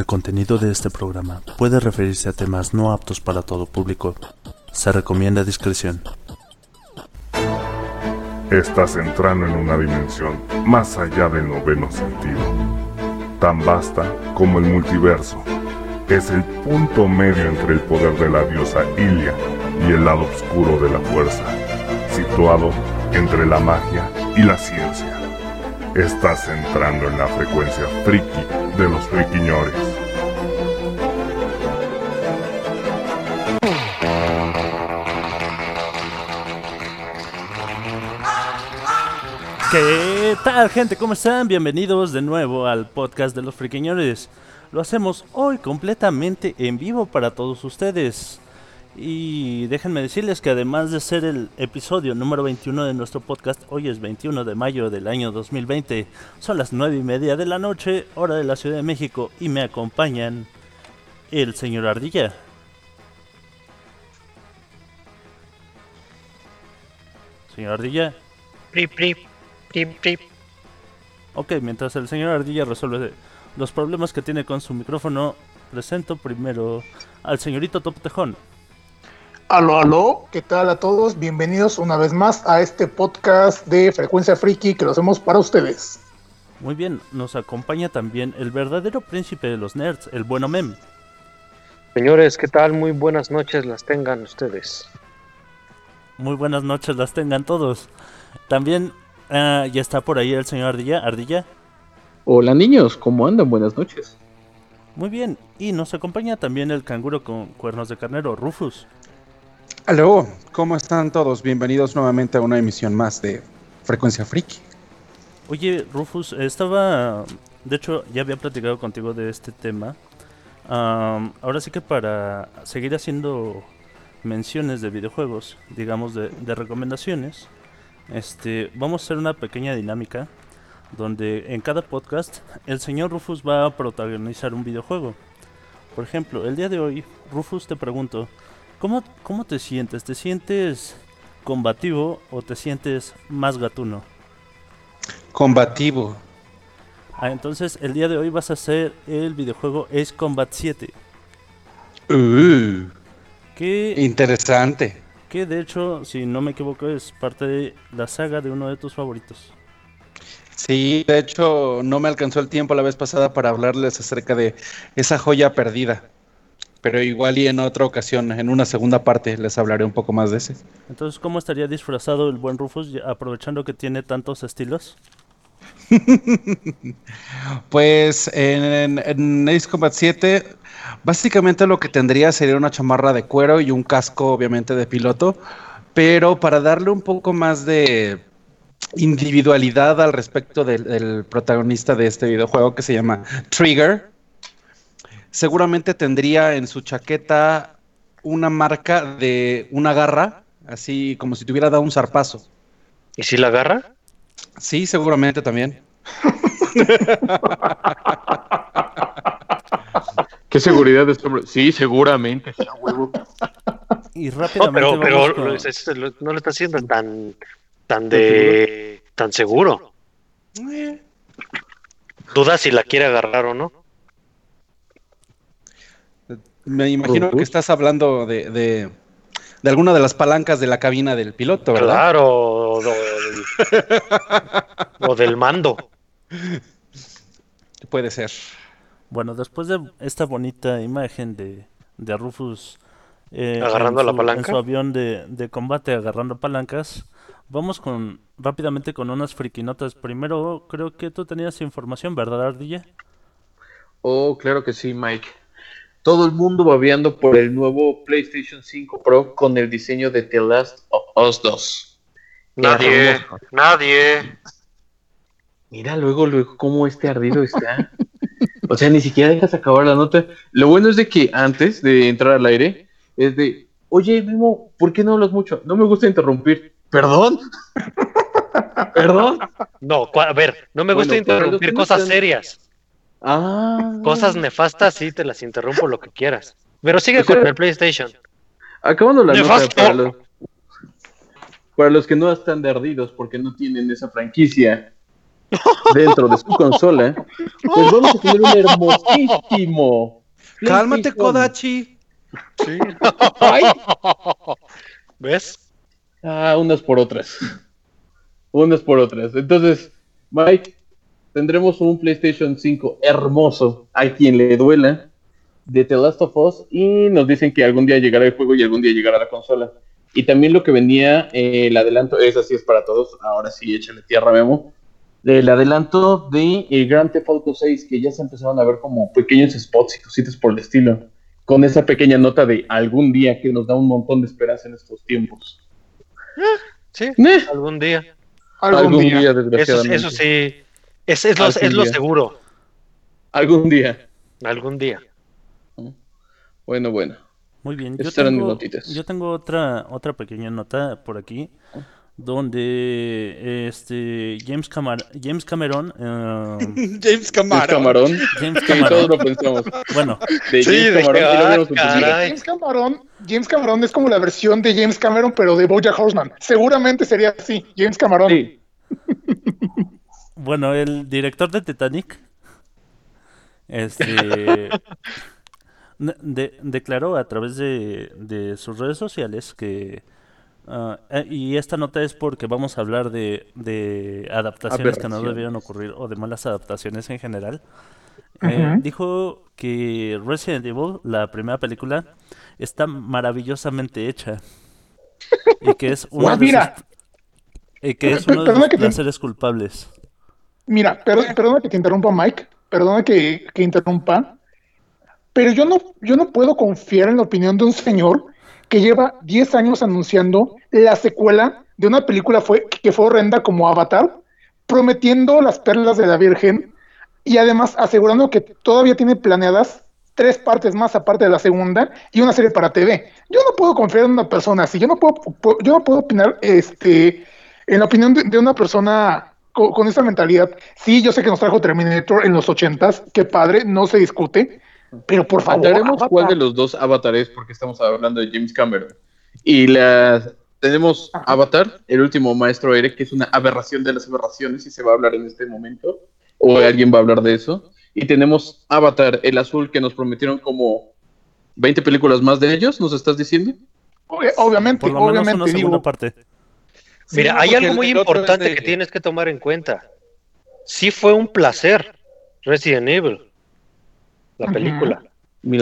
El contenido de este programa puede referirse a temas no aptos para todo público. Se recomienda discreción. Estás entrando en una dimensión más allá del noveno sentido, tan vasta como el multiverso. Es el punto medio entre el poder de la diosa Ilia y el lado oscuro de la fuerza, situado entre la magia y la ciencia. Estás entrando en la frecuencia friki de los friquiñores. ¿Qué tal gente? ¿Cómo están? Bienvenidos de nuevo al podcast de los friquiñores. Lo hacemos hoy completamente en vivo para todos ustedes. Y déjenme decirles que además de ser el episodio número 21 de nuestro podcast, hoy es 21 de mayo del año 2020. Son las 9 y media de la noche, hora de la Ciudad de México, y me acompañan el señor Ardilla. Señor Ardilla. Prip, prip, prip, prip. Ok, mientras el señor Ardilla resuelve los problemas que tiene con su micrófono, presento primero al señorito Top Tejón. Aló, aló, ¿qué tal a todos? Bienvenidos una vez más a este podcast de Frecuencia Friki que lo hacemos para ustedes. Muy bien, nos acompaña también el verdadero príncipe de los nerds, el bueno Mem. Señores, ¿qué tal? Muy buenas noches las tengan ustedes. Muy buenas noches las tengan todos. También ah, ya está por ahí el señor Ardilla. Ardilla. Hola niños, ¿cómo andan? Buenas noches. Muy bien, y nos acompaña también el canguro con cuernos de carnero, Rufus. Aló, ¿cómo están todos? Bienvenidos nuevamente a una emisión más de Frecuencia Friki. Oye, Rufus, estaba. De hecho, ya había platicado contigo de este tema. Ahora sí que para seguir haciendo menciones de videojuegos, digamos de, de recomendaciones, este, vamos a hacer una pequeña dinámica donde en cada podcast el señor Rufus va a protagonizar un videojuego. Por ejemplo, el día de hoy, Rufus te pregunto, ¿cómo, cómo te sientes? ¿Te sientes combativo o te sientes más gatuno? Combativo. Ah, entonces el día de hoy vas a hacer el videojuego Ace Combat 7. Uh, Que, interesante. Que de hecho, si no me equivoco, es parte de la saga de uno de tus favoritos. Sí, de hecho no me alcanzó el tiempo la vez pasada para hablarles acerca de esa joya perdida. Pero igual y en otra ocasión, en una segunda parte, les hablaré un poco más de ese. Entonces, ¿cómo estaría disfrazado el buen Rufus aprovechando que tiene tantos estilos? Pues en, Ace Combat 7, básicamente lo que tendría sería una chamarra de cuero y un casco, obviamente, de piloto. Pero para darle un poco más de individualidad al respecto del, del protagonista de este videojuego que se llama Trigger, seguramente tendría en su chaqueta una marca de una garra, así como si tuviera dado un zarpazo. ¿Y si la agarra? Sí, seguramente también. ¿Qué seguridad de este hombre? Sí, seguramente. Y No, rápidamente pero, pero vamos con- lo- no lo está haciendo tan, tan de, tan seguro. Eh, Duda si la quiere agarrar o no. Me imagino que estás hablando de, de, de alguna de las palancas de la cabina del piloto, ¿verdad? Claro, o, o del, o del mando. Puede ser. Bueno, después de esta bonita imagen de, de Rufus eh, Agarrando en la su- palanca. en su avión de, de combate agarrando palancas, vamos con rápidamente con unas friquinotas. Primero, creo que tú tenías información, ¿verdad, Ardilla? Oh, claro que sí, Mike. Todo el mundo babeando por el nuevo PlayStation 5 Pro con el diseño de The Last of Us 2. Nadie, nadie. Mira luego, luego cómo este ardido está. O sea, ni siquiera dejas acabar la nota. Lo bueno es de que antes de entrar al aire, es de, oye, Mimo, ¿por qué no hablas mucho? No me gusta interrumpir. ¿Perdón? ¿Perdón? No, a ver, no me gusta Bueno, interrumpir cosas serias. Ah. Cosas nefastas, sí, te las interrumpo lo que quieras. Pero sigue O sea, con el PlayStation. Acabando la nota para los, para los que no están de ardidos porque no tienen esa franquicia dentro de su consola, pues vamos a tener un hermosísimo. Cálmate. Kodachi. Sí. Ay. ¿Ves? Ah, unas por otras. Unas por otras. Entonces, Mike, tendremos un PlayStation 5 hermoso, a quien le duela, de The Last of Us, y nos dicen que algún día llegará el juego y algún día llegará la consola. Y también lo que venía, eh, el adelanto, es así es para todos, ahora sí, échale tierra, Memo. El adelanto de eh, Grand Theft Auto 6, que ya se empezaron a ver como pequeños spots y cositas por el estilo, con esa pequeña nota de algún día que nos da un montón de esperanza en estos tiempos. Sí, Eh, algún día. Algún, algún día. día, Eso, desgraciadamente. eso sí. Es, es, lo, es lo seguro. Algún día. Algún día. Bueno, bueno. Muy bien, yo Esas eran mis tengo, notitas. yo tengo otra, otra pequeña nota por aquí, donde este James, Camar- James Cameron, eh, James camarón. James Cameron, todos lo pensamos. bueno, De Sí, James de lo ah. James Cameron, James Cameron es como la versión de James Cameron, pero de Bojack Horseman. Seguramente sería así, James Cameron. Sí. bueno, el director de Titanic, este, de- de- declaró a través de, de sus redes sociales que ah, eh, y esta nota es porque vamos a hablar de, de adaptaciones que no debieron ocurrir o de malas adaptaciones en general. Eh, dijo que Resident Evil, la primera película, está maravillosamente hecha. Y que es uno Pues de sus, y que es uno de te- placeres culpables. Mira, per- perdona que te interrumpa, Mike. Perdona que, que interrumpa. Pero yo no, yo no puedo confiar en la opinión de un señor que lleva 10 años anunciando la secuela de una película fue, que fue horrenda como Avatar, prometiendo las perlas de la Virgen y además asegurando que todavía tiene planeadas tres partes más aparte de la segunda y una serie para TV. Yo no puedo confiar en una persona así. Yo no puedo, pu- yo no puedo opinar este, en la opinión de, de una persona co- con, esa mentalidad. Sí, yo sé que nos trajo Terminator en los ochentas, qué padre, no se discute, pero por favor. Avatar. cuál de los dos avatares, porque estamos hablando de James Cameron. Y la tenemos Ajá. Avatar, el último maestro aire, que es una aberración de las aberraciones, y se va a hablar en este momento. O alguien va a hablar de eso. Y tenemos Avatar, el azul, que nos prometieron como 20 películas más de ellos, ¿nos estás diciendo? Obvi- Obviamente, Por lo menos obviamente una digo. segunda parte. Mira, Sí, hay algo muy importante de- que tienes que tomar en cuenta. Sí fue un placer Resident Evil, la película.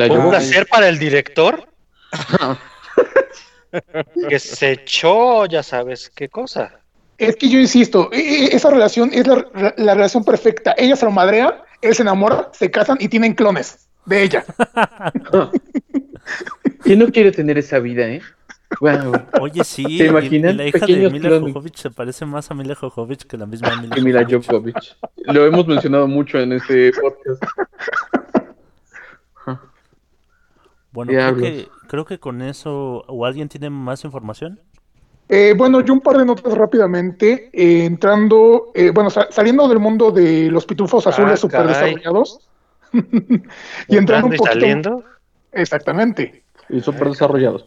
Fue un placer para el director que se echó, ya sabes qué cosa. Es que yo insisto, e- e- esa relación es la, la- la relación perfecta. Ella se lo madrea, él se enamora, se casan y tienen clones de ella. ¿Quién no quiere tener esa vida, eh? Wow. Oye, sí, ¿Te imaginas? la hija de Mila clones. Jovovich se parece más a Mila Jovovich que la misma Mila Que Mila Jovovich. Jovovich. Lo hemos mencionado mucho en este podcast. Bueno, creo que, creo que con eso, ¿o alguien tiene más información? Eh, bueno, yo un par de notas rápidamente. eh, entrando, eh, bueno, sa- saliendo del mundo de los pitufos azules Ah, super caray. desarrollados. y entrando un y poquito. saliendo. Exactamente. Y súper desarrollados.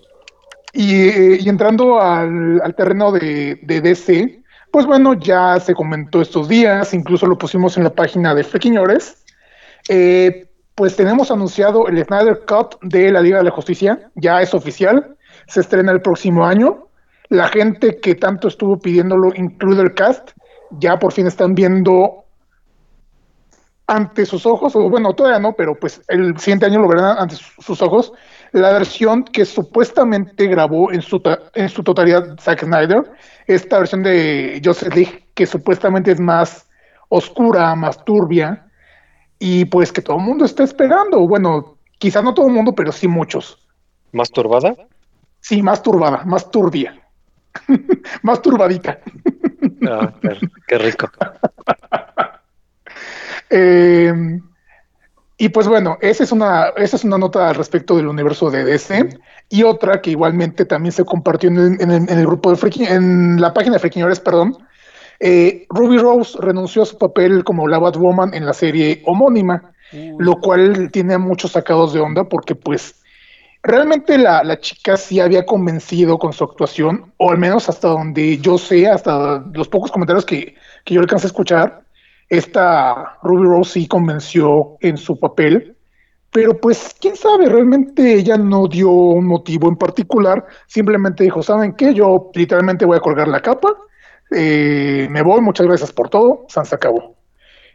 Y, y entrando al, terreno de, DC, pues bueno, ya se comentó estos días, incluso lo pusimos en la página de Frequiñores. Eh, pues tenemos anunciado el Snyder Cut de la Liga de la Justicia, ya es oficial, se estrena el próximo año. La gente que tanto estuvo pidiéndolo, incluido el cast, ya por fin están viendo ante sus ojos, o bueno, todavía no, pero pues el siguiente año lo verán ante su- sus ojos, la versión que supuestamente grabó en su, en su totalidad Zack Snyder, esta versión de Joseph League, que supuestamente es más oscura, más turbia, y pues que todo el mundo está esperando, bueno, quizás no todo el mundo, pero sí muchos. ¿Más turbada? Sí, más turbada, más turbia, más turbadita. Ah, qué, qué rico. Eh, y pues bueno, esa es una, esa es una nota al respecto del universo de DC. Y otra que igualmente también se compartió en el, en el- en el grupo de Freaking, en la página de Freakiñores, perdón. Eh, Ruby Rose renunció a su papel como la Batwoman en la serie homónima, lo cual tiene a muchos sacados de onda porque pues realmente la, la chica sí había convencido con su actuación, o al menos hasta donde yo sé, hasta los pocos comentarios que, que yo alcancé a escuchar, esta Ruby Rose sí convenció en su papel, pero pues quién sabe, realmente ella no dio un motivo en particular, simplemente dijo, ¿saben qué? Yo literalmente voy a colgar la capa, eh, me voy, muchas gracias por todo, San se acabó.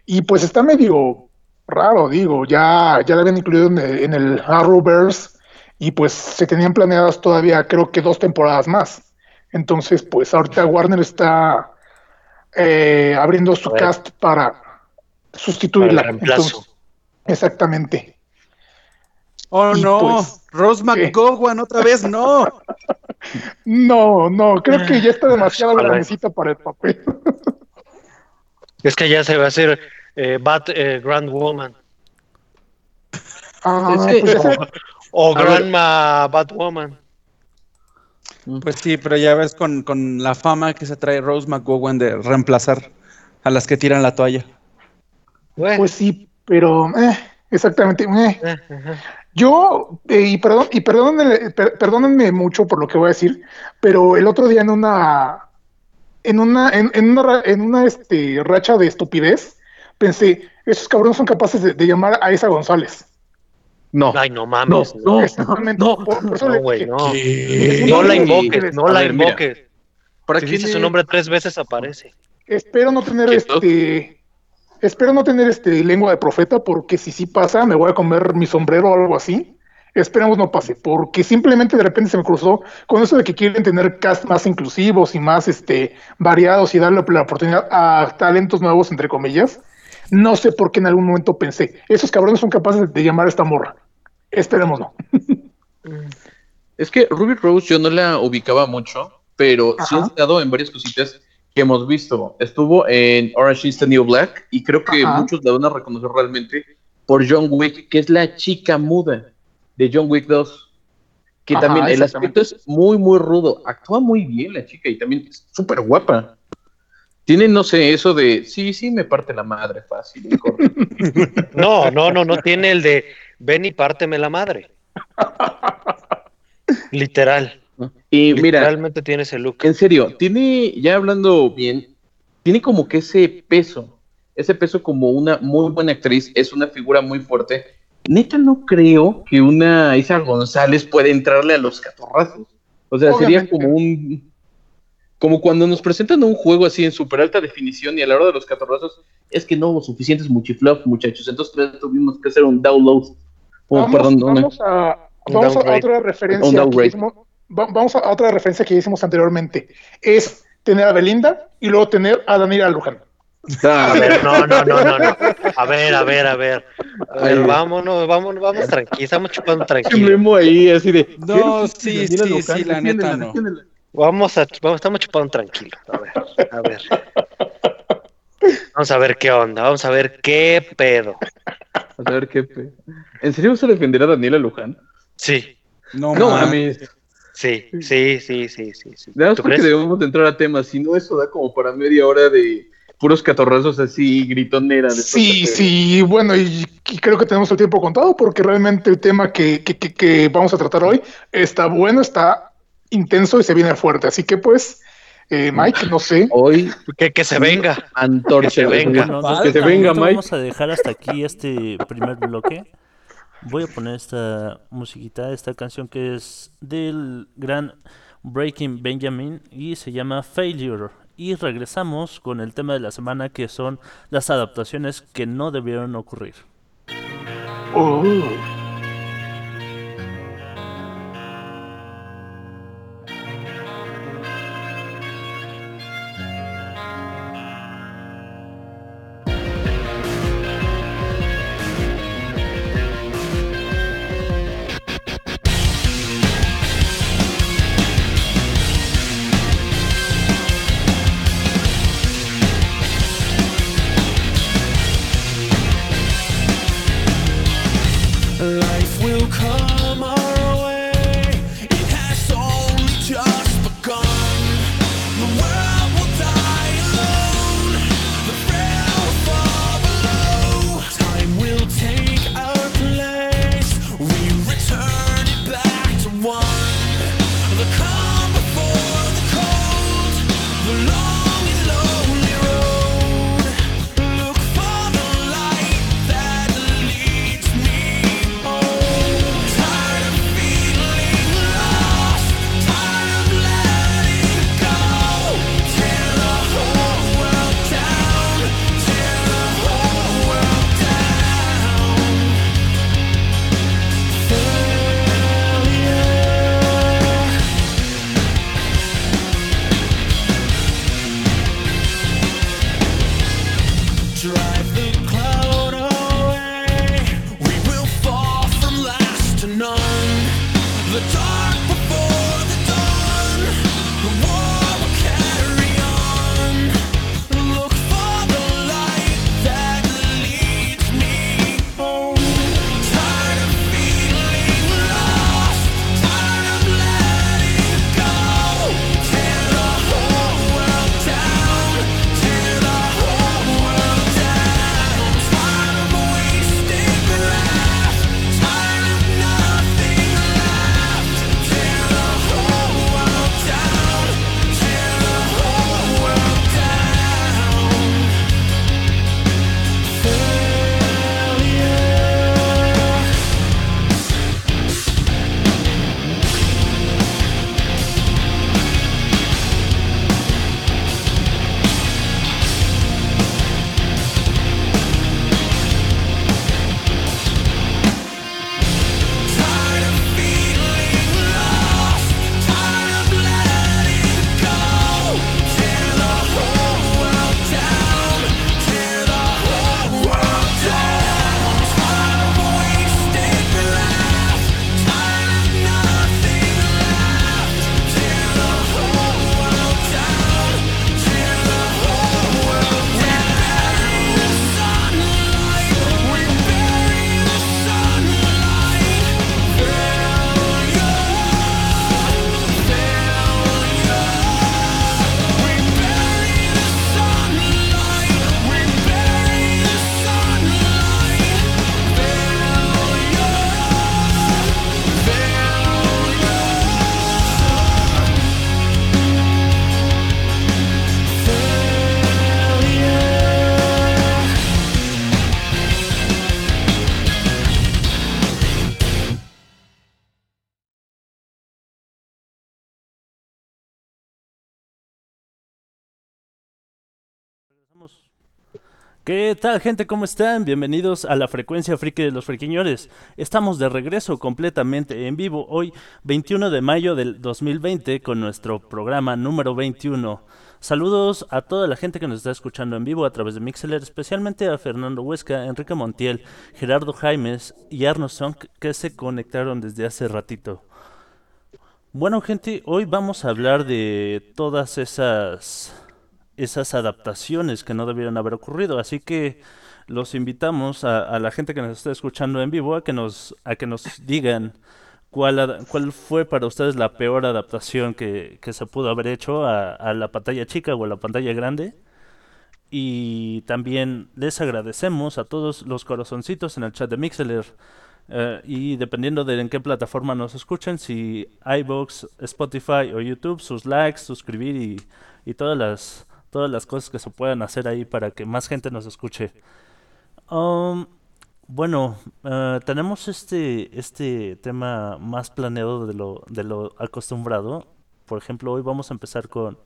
Y pues está medio raro, digo, ya, ya la habían incluido en el, en el Arrowverse y pues se tenían planeadas todavía creo que dos temporadas más. Entonces, pues ahorita Warner está eh, abriendo su cast para sustituirla. Para. Entonces, exactamente. Oh Y no, pues, Rose. McGowan otra vez, no. No, no, creo que ya está demasiado grandecita para el papel. Es que ya se va a hacer eh, Bat eh, Grand Woman. Ah, pues O ver. Grandma Batwoman. Pues sí, pero ya ves con, con la fama que se trae Rose McGowan de reemplazar a las que tiran la toalla. Bueno, pues sí, pero eh, exactamente. eh. eh. Yo, eh, y, perdón, y perdónenme, per- perdónenme mucho por lo que voy a decir, pero el otro día en una, en una, en, en una, ra- en una este, racha de estupidez, pensé, esos cabrones son capaces de, de llamar a esa González. No. Ay, no mames. No, No, no. No, güey, no. No la invoques, que- no la invoques. ¿Para Si dices es- su nombre tres veces aparece. Espero no tener ¿Quieto? este, espero no tener este lengua de profeta, porque si sí pasa, me voy a comer mi sombrero o algo así. Esperemos no pase, porque simplemente de repente se me cruzó con eso de que quieren tener cast más inclusivos y más este variados y darle la oportunidad a talentos nuevos, entre comillas. No sé por qué en algún momento pensé, esos cabrones son capaces de llamar a esta morra. Esperemos no. Es que Ruby Rose yo no la ubicaba mucho, pero sí ha estado en varias cositas que hemos visto. Estuvo en Orange is the New Black y creo que Ajá. muchos la van a reconocer realmente por John Wick, que es la chica muda de John Wick 2. Que Ajá, también el aspecto es muy, muy rudo. Actúa muy bien la chica y también es súper guapa. Tiene, no sé, eso de, sí, sí, me parte la madre fácil. y corre". No, no, no, no tiene el de ven y párteme la madre. Literal. y mira, Literalmente tiene ese look. En serio, tiene, ya hablando bien, tiene como que ese peso, ese peso como una muy buena actriz, es una figura muy fuerte. Neta, no creo que una Isa González pueda entrarle a los catorrazos. O sea, sería como un. Como cuando nos presentan un juego así en súper alta definición y a la hora de los catorrazos, es que no hubo suficientes multiflop, muchachos. Entonces tuvimos que hacer un download. Oh, vamos, perdón, vamos a, Un vamos a otra Un referencia que hicimos, va- vamos a otra referencia que hicimos anteriormente. Es tener a Belinda y luego tener a Daniela Luján. A ver, no, no, no, no, no. A ver, a ver, a ver. A ver, vámonos, vámonos, vamos tranquilos, estamos chupando Un tranquilo. memo ahí así de. No, sí, sí, sí, la neta no. Vamos a, vamos, estamos chupando tranquilo. A ver, a ver. Vamos a ver qué onda, vamos a ver qué pedo. A ver qué. pe- ¿En serio vas a defender a Daniela Luján? Sí, No, No mames. sí, sí, sí, sí, sí. sí. Nada más ¿Tú porque crees? debemos de entrar a temas. Si no, eso da como para media hora de puros catorrazos así, gritonera. de Sí, sí, bueno, y, y creo que tenemos el tiempo contado porque realmente el tema que, que- que- que vamos a tratar hoy está bueno, está intenso y se viene fuerte. Así que pues, eh, Mike, no sé. Hoy, Que, que se venga. antorcha. Que se venga. Bueno, Falta. que se venga, Mike. Vamos a dejar hasta aquí este primer bloque. Voy a poner esta musiquita, esta canción que es del gran Breaking Benjamin y se llama Failure. Y regresamos con el tema de la semana que son las adaptaciones que no debieron ocurrir. Oh. ¿Qué tal gente? ¿Cómo están? Bienvenidos a la frecuencia friki de los friquiñores. Estamos de regreso completamente en vivo hoy 21 de mayo del 2020 con nuestro programa número 21. Saludos a toda la gente que nos está escuchando en vivo a través de Mixeler, especialmente a Fernando Huesca, Enrique Montiel, Gerardo Jaimes y Arno Song que se conectaron desde hace ratito. Bueno gente, hoy vamos a hablar de todas esas esas adaptaciones que no debieron haber ocurrido. Así que los invitamos a, la gente que nos está escuchando en vivo a que nos, a que nos digan cuál, cuál fue para ustedes la peor adaptación que, que se pudo haber hecho a, la pantalla chica o a la pantalla grande. Y también les agradecemos a todos los corazoncitos en el chat de Mixeler. Eh, y dependiendo de en qué plataforma nos escuchen, si iBox, Spotify o YouTube, sus likes, suscribir y, y todas las todas las cosas que se puedan hacer ahí para que más gente nos escuche. Um, bueno, eh, tenemos este este tema más planeado de lo de lo acostumbrado. Por ejemplo, hoy vamos a empezar con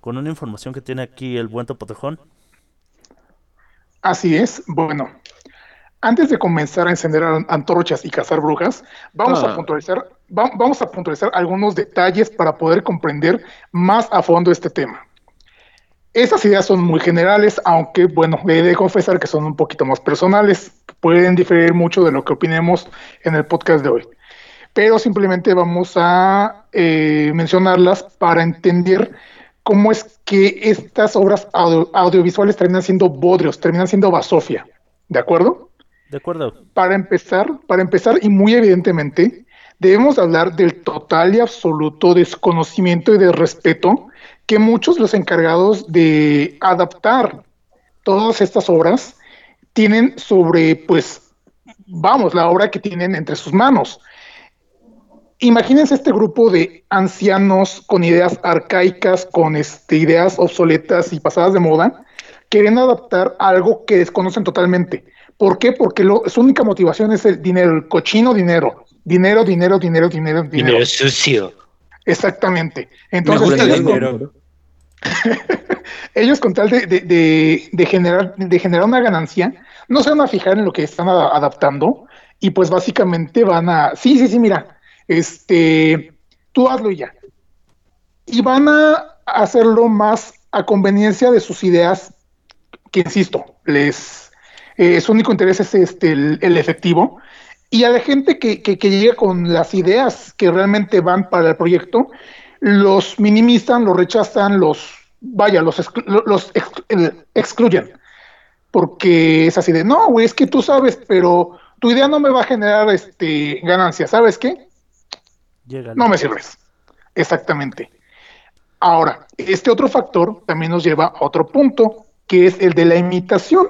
con una información que tiene aquí el buen Topotejón. Así es. Bueno, antes de comenzar a encender an- antorchas y cazar brujas, vamos Ah. a puntualizar, va- vamos a puntualizar algunos detalles para poder comprender más a fondo este tema. Estas ideas son muy generales, aunque bueno, he de confesar que son un poquito más personales. Pueden diferir mucho de lo que opinemos en el podcast de hoy. Pero simplemente vamos a eh, mencionarlas para entender cómo es que estas obras audio- audiovisuales terminan siendo bodrios, terminan siendo basofia. ¿De acuerdo? De acuerdo. Para empezar, para empezar y muy evidentemente, debemos hablar del total y absoluto desconocimiento y de respeto que muchos los encargados de adaptar todas estas obras tienen sobre, pues, vamos, la obra que tienen entre sus manos. Imagínense este grupo de ancianos con ideas arcaicas, con este, ideas obsoletas y pasadas de moda, quieren adaptar algo que desconocen totalmente. ¿Por qué? Porque lo- su única motivación es el dinero, el cochino dinero. Dinero, dinero, dinero, dinero, dinero. Dinero sucio. Exactamente. Me Entonces, gusta el ellos, con, dinero. ellos con tal de, de- de- de generar, de generar una ganancia, no se van a fijar en lo que están a- adaptando y pues básicamente van a, sí, sí, sí, mira, este, tú hazlo y ya. Y van a hacerlo más a conveniencia de sus ideas, que insisto, les, eh, su único interés es este, el, el efectivo. Y a la gente que, que, que llega con las ideas que realmente van para el proyecto, los minimizan, los rechazan, los, vaya, los, exclu- los excluyen. Porque es así de, no, güey, es que tú sabes, pero tu idea no me va a generar este, ganancia, ¿sabes qué? Llega No me sirves. Exactamente. Ahora, este otro factor también nos lleva a otro punto, que es el de la imitación.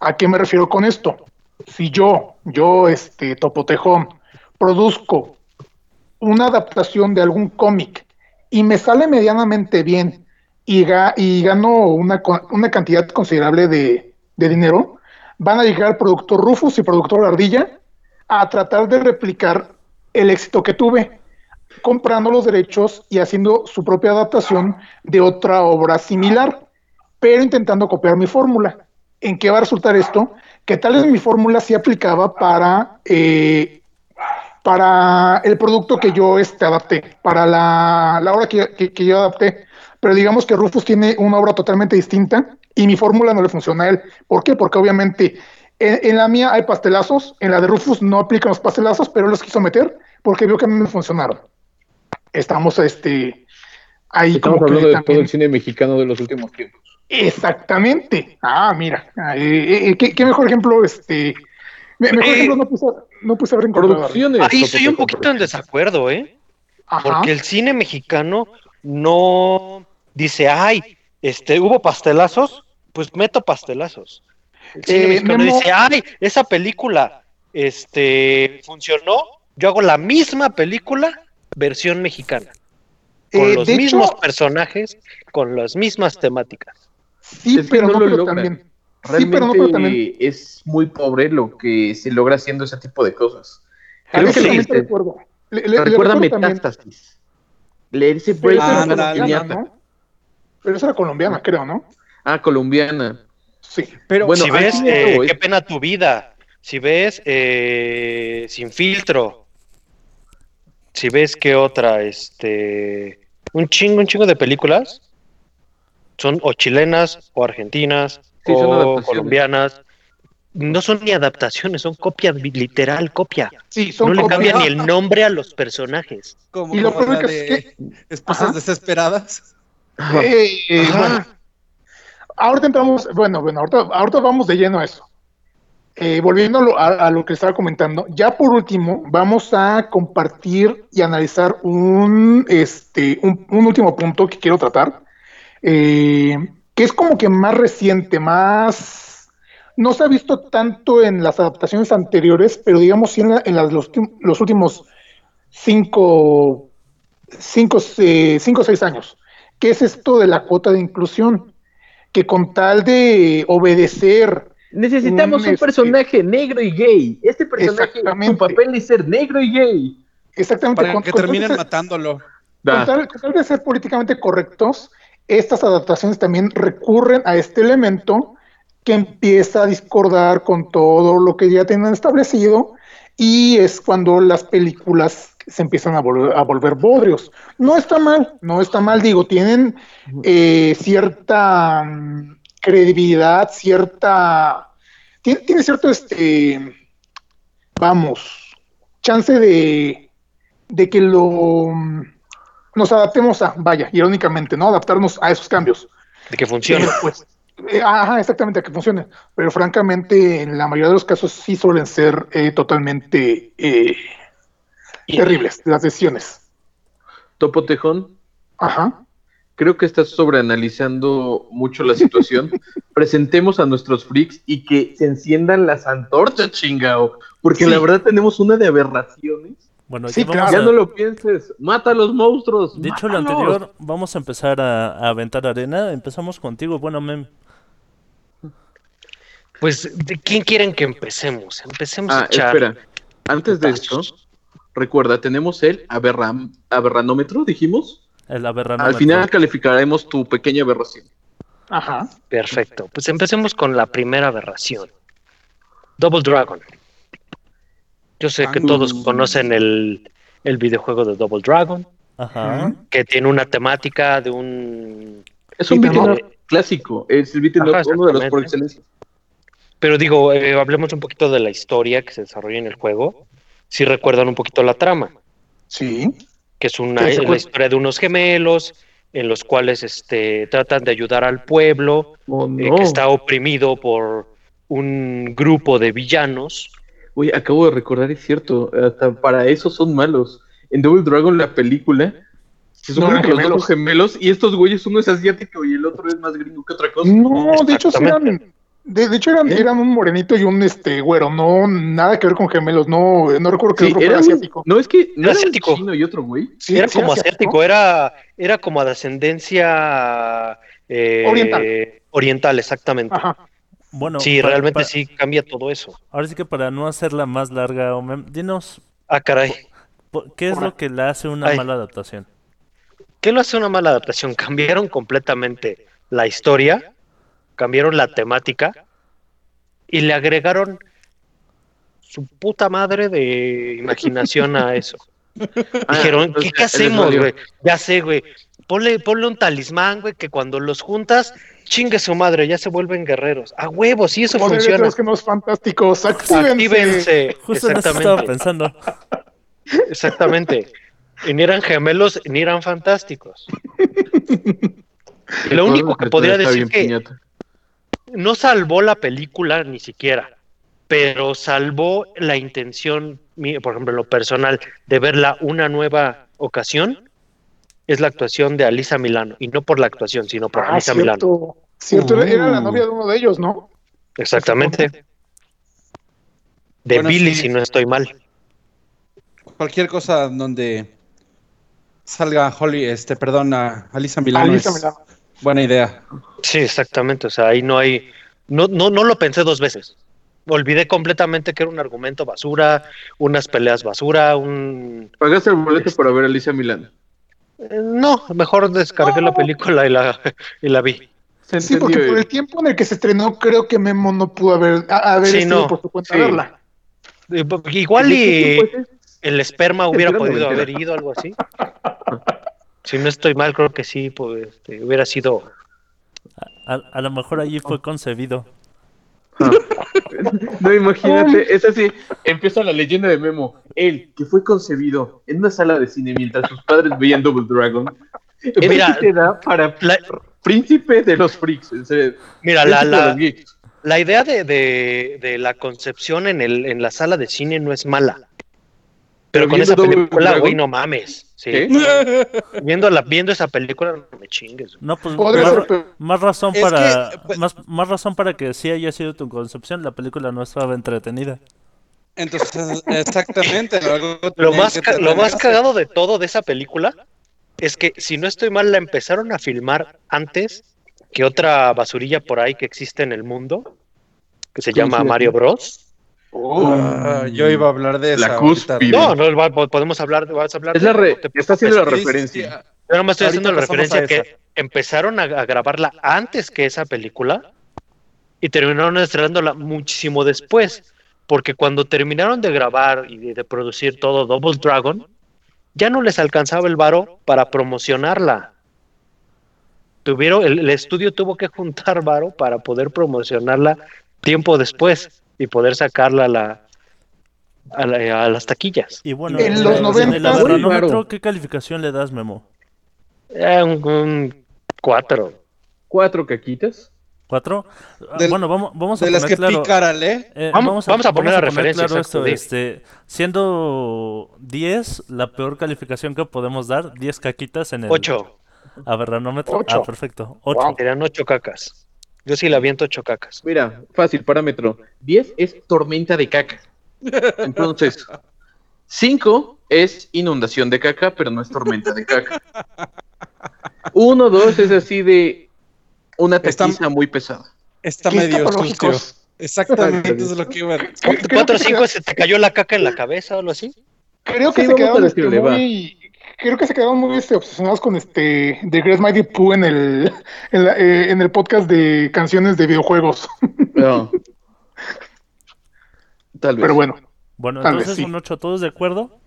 ¿A qué me refiero con esto? Si yo, yo, este, Topotejón, produzco una adaptación de algún cómic y me sale medianamente bien y, ga- y gano una, cantidad considerable de, dinero, van a llegar productor Rufus y productor Ardilla a tratar de replicar el éxito que tuve, comprando los derechos y haciendo su propia adaptación de otra obra similar, pero intentando copiar mi fórmula. ¿En qué va a resultar esto? Que tal vez mi fórmula sí aplicaba para, eh, para el producto que yo este, adapté, para la, la obra que, que- que yo adapté. Pero digamos que Rufus tiene una obra totalmente distinta y mi fórmula no le funciona a él. ¿Por qué? Porque obviamente en, en la mía hay pastelazos, en la de Rufus no aplican los pastelazos, pero él los quiso meter porque vio que a mí me funcionaron. Estamos este, ahí Estamos como hablando de todo el cine mexicano de los últimos tiempos. Exactamente. Ah, mira, ah, eh, eh, ¿qué, qué mejor ejemplo, este, me- mejor Eh, ejemplo no puse, no puse haber encontrado. Producciones. Ahí estoy un poquito en desacuerdo, ¿eh? Ajá. Porque el cine mexicano no dice, ay, este, hubo pastelazos, pues meto pastelazos. El cine Eh, mexicano Memo- dice, ay, esa película, este, funcionó, yo hago la misma película, versión mexicana, con Eh, los mismos hecho, personajes, con las mismas temáticas. Sí, Es pero no no, lo pero logra. también. Sí, Realmente pero no, pero también. es muy pobre lo que se logra haciendo ese tipo de cosas. Creo que este, recuerdo. Le, le- le recuerda. Metástasis. Leer ese Pero break esa Ah, no. ¿no? Pero esa era colombiana, creo, ¿no? Ah, colombiana. Sí. Pero Bueno, si ves eh, Qué pena tu vida, si ves eh, Sin filtro, si ves qué otra, este, un chingo, un chingo de películas, son o chilenas o argentinas Sí, o colombianas, no son ni adaptaciones, son copia, literal copia. Sí, son no le cambian ni el nombre a los personajes. como, Y lo como la de esposas Ajá. desesperadas. Eh, eh, Ajá. bueno, ahorita entramos, bueno, bueno, ahorita, ahorita vamos de lleno a eso. Eh, volviendo a lo, a- a lo que estaba comentando, ya por último, vamos a compartir y analizar un, este, un, un último punto que quiero tratar, eh, que es como que más reciente, más... No se ha visto tanto en las adaptaciones anteriores, pero digamos sí en, la- en las- los, los últimos cinco, cinco, eh, cinco o seis años. ¿Qué es esto de la cuota de inclusión? Que con tal de obedecer Necesitamos Un, un, este- personaje negro y gay. Este personaje, su papel es ser negro y gay. exactamente Para con- que con terminen ser- matándolo. con tal, con tal de ser políticamente correctos, estas adaptaciones también recurren a este elemento que empieza a discordar con todo lo que ya tienen establecido y es cuando las películas se empiezan a, volver, a volver bodrios. No está mal, no está mal, digo, tienen eh, cierta mm, credibilidad, cierta... Tiene, tiene cierto, este, vamos, chance de, de que lo nos adaptemos a, vaya, irónicamente, ¿no? Adaptarnos a esos cambios. De que funcione. Pero, pues, eh, ajá, exactamente, a que funcione. Pero francamente, en la mayoría de los casos sí suelen ser eh, totalmente eh, terribles las decisiones. Topo Tejón, Ajá. creo que estás sobreanalizando mucho la situación. Presentemos a nuestros freaks y que se enciendan las antorchas, chingao. Porque Sí. la verdad tenemos una de aberraciones. Bueno, Sí, ya a- no lo pienses. Mata a los monstruos. Dicho lo anterior, vamos a empezar a, a aventar arena. Empezamos contigo. Bueno, Mem. Pues, ¿de quién quieren que empecemos? Empecemos a Ah, echar. espera. Antes de esto, recuerda, tenemos el aberram- aberranómetro, dijimos. El aberranómetro. Al final calificaremos tu pequeña aberración. Ajá. Perfecto. Pues empecemos con la primera aberración. Double Dragon. Yo sé que Ah, todos conocen el, el videojuego de Double Dragon, Ajá. que tiene una temática de un... Es un beat'em up clásico. Es el beat'em Ajá, up, uno de los por excelencia. Pero digo, eh, hablemos un poquito de la historia que se desarrolla en el juego. Si recuerdan un poquito la trama, Sí. que es una es la historia de unos gemelos en los cuales este, tratan de ayudar al pueblo Oh, eh, no. que está oprimido por un grupo de villanos. Oye, acabo de recordar, es cierto. Hasta para eso son malos. En Double Dragon, la película, se supone que los dos gemelos. son gemelos y estos güeyes, uno es asiático y el otro es más gringo que otra cosa. No, de hecho eran, de, de hecho eran, ¿Eh? eran un morenito y un este güero, no nada que ver con gemelos, no, no recuerdo que Sí, otro era fuera un- asiático. No, es que no Era asiático. chino y otro güey. Sí, era sí como asiático, ¿no? era, era como a descendencia eh, Oriental. oriental, exactamente. Ajá. Bueno, sí, realmente sí cambia todo eso. Ahora sí que para no hacerla más larga, dinos, Ah, caray. ¿qué es lo que le hace una Ay. mala adaptación? ¿Qué lo hace una mala adaptación? Cambiaron completamente la historia, cambiaron la temática y le agregaron su puta madre de imaginación a eso. Ah, Dijeron, o ¿qué, hacemos, güey? Ya sé, güey. Ponle, ponle un talismán, güey, que cuando los juntas, chingue su madre, ya se vuelven guerreros. A huevo, sí, eso de funciona. los que nos fantásticos, actívense. Actívense. Justo en eso estaba Exactamente. pensando. Exactamente. Y ni eran gemelos, ni eran fantásticos. Lo único que podría decir que piñata. no salvó la película ni siquiera, pero salvó la intención, por ejemplo, en lo personal, de verla una nueva ocasión, es la actuación de Alisa Milano. Y no por la actuación, sino por Ah, Alisa Milano. cierto, era- la Uh. novia de uno de ellos, ¿no? Exactamente. De Bueno, Billy, sí. si no estoy mal. Cualquier cosa donde salga Holly, este, perdón, a Alisa Milano. Alisa es Milano. Buena idea. Sí, exactamente. O sea, ahí no hay. No, no, no lo pensé dos veces. Olvidé completamente que era un argumento basura, unas peleas basura, un. Pagaste el boleto para ver a Alicia Milano. No, mejor descargué la película y la, y la vi. Se Sí, porque por el tiempo en el que se estrenó, creo que Memo no pudo haber, a- haber Sí, estado no. por su cuenta Sí. verla. Eh, Igual ¿De qué y tiempo es eso? el esperma hubiera Era podido haber ido, algo así. Si no estoy mal, creo que sí, pues este, hubiera sido. A, a lo mejor allí fue concebido. No, imagínate, es así, empieza la leyenda de Memo. Él, que fue concebido en una sala de cine mientras sus padres veían Double Dragon. Mira, te da para la- príncipe de los freaks. serio. Mira, la, la, la idea de, de, de la concepción en, el, en la sala de cine no es mala. Pero con esa película, güey, no mames. Sí. ¿Qué? Viendo, la, viendo esa película, no me chingues. No, pues más, ser, pero- más razón Es para que, pues- más, más razón para que sí haya sido tu concepción. La película no estaba entretenida. Entonces, exactamente. algo Lo más, lo más cagado de todo de esa película es que, si no estoy mal, la empezaron a filmar antes que otra basurilla por ahí que existe en el mundo, que se llama. Mario Bros. Ah, yo iba a hablar de La esa. cúspide. No, no, podemos hablar, vas a hablar Es de- la re- te está haciendo la referencia. Yo nomás estoy haciendo la referencia que empezaron a, a grabarla antes que esa película y terminaron estrenándola muchísimo después. Porque cuando terminaron de grabar y de, de producir todo Double Dragon, ya no les alcanzaba el varo para promocionarla. Tuvieron, el, el estudio tuvo que juntar varo para poder promocionarla tiempo después y poder sacarla a, la, a, la- a las taquillas. Y bueno, En los en 90, el muy averronómetro, raro. ¿qué calificación le das, Memo? Eh, un, un cuatro. Cuatro caquitas. ¿Cuatro? Ah, Del- bueno, vamos, vamos a De las poner que claro. picaran, ¿eh? eh, Vamos- vamos a poner la referencia, claro exacto, esto, este, siendo 10, la peor calificación que podemos dar, 10 caquitas en el Ocho. averronómetro. Ocho. Ah, perfecto. 8. Serían ocho cacas. Yo sí la aviento ocho cacas. Mira, fácil, parámetro. 10 es tormenta de caca. Entonces, 5 es inundación de caca, pero no es tormenta de caca. 1, 2 es así de una Está- taquiza muy pesada. Está ¿Qué medio sucio. Exactamente, eso es lo que iba a decir. Creo Cuatro o que cinco se- se te cayó la caca en la cabeza o algo así. Creo que Sí, se quedaron muy, creo que se quedaron muy este, obsesionados con este de Grace Mighty Pooh en el en, la- eh, en el podcast de canciones de videojuegos. No. Tal vez. Pero bueno, Bueno, Tal vez entonces sí. un 8, ¿todos de acuerdo?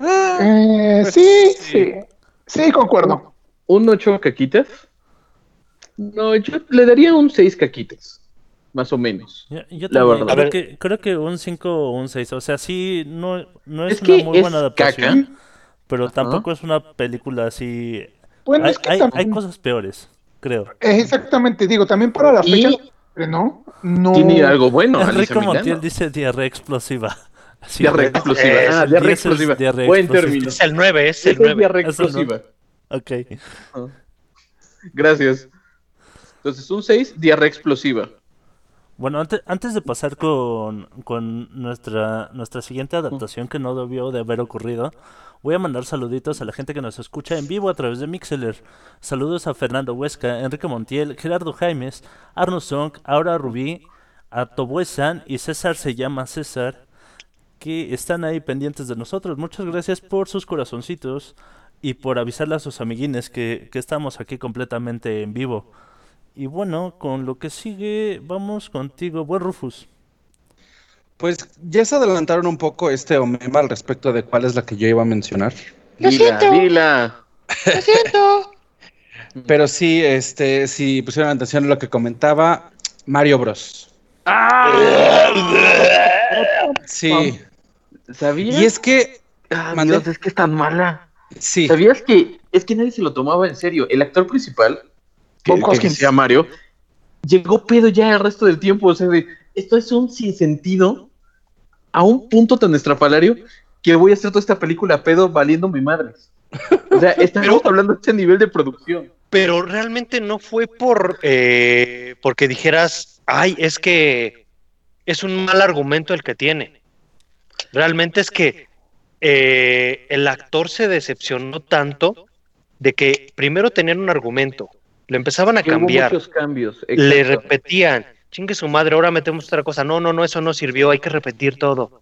eh, Pues sí, sí. sí, sí, concuerdo. ¿Un 8 caquitas? No, yo le daría un 6 caquitas. Más o menos. Yo, yo La también verdad. creo A que, creo que un 5 o un 6. O sea, sí, no, no es, Es una muy es buena adaptación, caca. pero Ajá. tampoco es una película así. Bueno, hay, es que hay- también- hay cosas peores, creo. exactamente, digo, también para la fecha ¿no? No Tiene algo bueno. Enrico. Montiel dice diarrea explosiva. Sí, Diarrea explosiva. Eh, ah, diarrea 10 es explosiva. diarrea Buen explosiva. término. Es el 9, es el Esa es 9. diarrea explosiva. Ok. Gracias. Entonces, un 6, diarrea explosiva. Bueno, antes, antes de pasar con, con nuestra, nuestra siguiente adaptación que no debió de haber ocurrido, voy a mandar saluditos a la gente que nos escucha en vivo a través de Mixeler. Saludos a Fernando Huesca, Enrique Montiel, Gerardo Jaimes, Arno Song, Aura Rubí, a Toboe San y César se llama César, que están ahí pendientes de nosotros. Muchas gracias por sus corazoncitos y por avisarle a sus amiguines que, que estamos aquí completamente en vivo. Y bueno, con lo que sigue, vamos contigo, buen Rufus. Pues ya se adelantaron un poco este Omema al respecto de cuál es la que yo iba a mencionar. Dila, dila. Pero sí, este, si pusieron atención a lo que comentaba, Mario Bros. Sí. ¿Sabías? Y es que, Ah, es que es tan mala. sí, ¿Sabías que es que nadie se lo tomaba en serio? El actor principal, que, Bob que Hoskins. Mario, llegó pedo ya el resto del tiempo. O sea, de, esto es un sinsentido a un punto tan estrafalario que voy a hacer toda esta película pedo valiendo mi madre. O sea, estamos hablando de este nivel de producción. Pero realmente no fue por eh, porque dijeras, ay, es que es un mal argumento el que tiene. Realmente es que eh, el actor se decepcionó tanto de que primero tenían un argumento, le empezaban a Que hubo cambiar, muchos cambios. le repetían, chingue su madre, ahora metemos otra cosa. No, no, no, eso no sirvió, hay que repetir todo.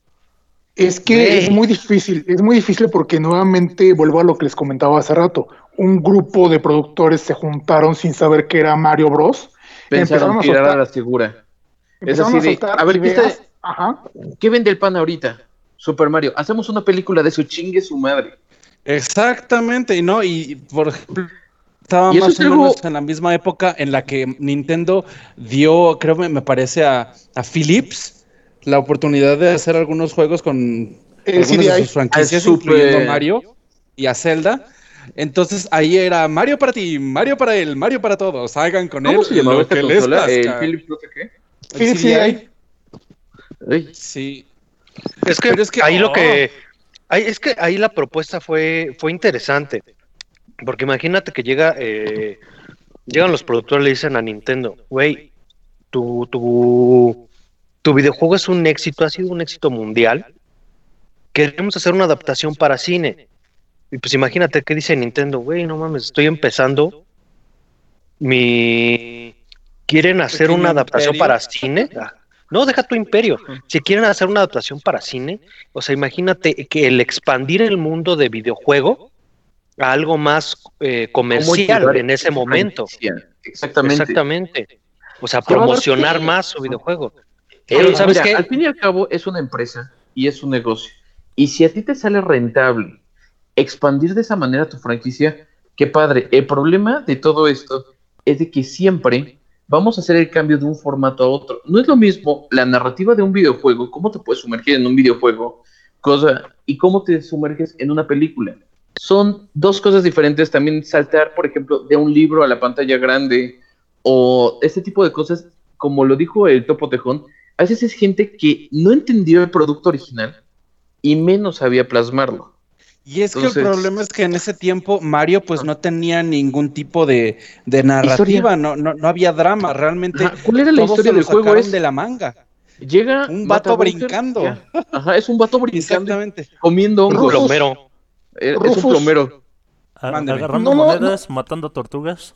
Es que es muy difícil, es muy difícil porque nuevamente vuelvo a lo que les comentaba hace rato. Un grupo de productores se juntaron sin saber que era Mario Bros. Pensaron Empezaron a tirar a soltar- la segura. Es así a de, soltar a ver, ¿qué ideas. está- Ajá. ¿Qué vende el pan ahorita? Super Mario. Hacemos una película de su chingue su madre. Exactamente, y no, y por ejemplo, estaba Y más o algo- menos en la misma época en la que Nintendo dio, creo me, me parece, a, a Philips la oportunidad de hacer algunos juegos con algunas de sus franquicias, Super- incluyendo Mario y a Zelda. Entonces ahí era Mario para ti, Mario para él, Mario para todos. Hagan con ¿Cómo él se llamaba lo esta que les consola? El plazca. Philips no sé qué. Philips CDI. Sí. Es que, Pero es que- ahí lo que ahí, es que ahí la propuesta fue fue interesante porque imagínate que llega eh, llegan los productores y le dicen a Nintendo güey tu, tu tu videojuego es un éxito ha sido un éxito mundial. Queremos hacer una adaptación para cine y pues imagínate qué dice Nintendo güey no mames estoy empezando. Mi quieren hacer una adaptación imperio. para cine no, deja tu imperio. Si quieren hacer una adaptación para cine, o sea, imagínate que el expandir el mundo de videojuego a algo más eh, ¿cómo comercial en ese momento. Exactamente. Exactamente. O sea, promocionar más su videojuego. Pero, Pero, ¿sabes mira, qué? Al fin y al cabo es una empresa y es un negocio. Y si a ti te sale rentable expandir de esa manera tu franquicia, qué padre. El problema de todo esto es de que siempre vamos a hacer el cambio de un formato a otro. No es lo mismo la narrativa de un videojuego, cómo te puedes sumergir en un videojuego, cosa, y cómo te sumerges en una película. Son dos cosas diferentes. También saltar, por ejemplo, de un libro a la pantalla grande o este tipo de cosas, como lo dijo el Topo Tejón, a veces es gente que no entendió el producto original y menos sabía plasmarlo. Y es que el problema es que en ese tiempo Mario pues no tenía ningún tipo de, de narrativa, no, no, no había drama, realmente Ajá, ¿Cuál era la todo historia se lo del juego? Es, de la manga. llega un vato brincando. Ajá, es un vato brincando, Exactamente. comiendo Un hongos. plomero. Eh, Es un Rufus. plomero. Mándeme. agarrando No, no, monedas, matando tortugas.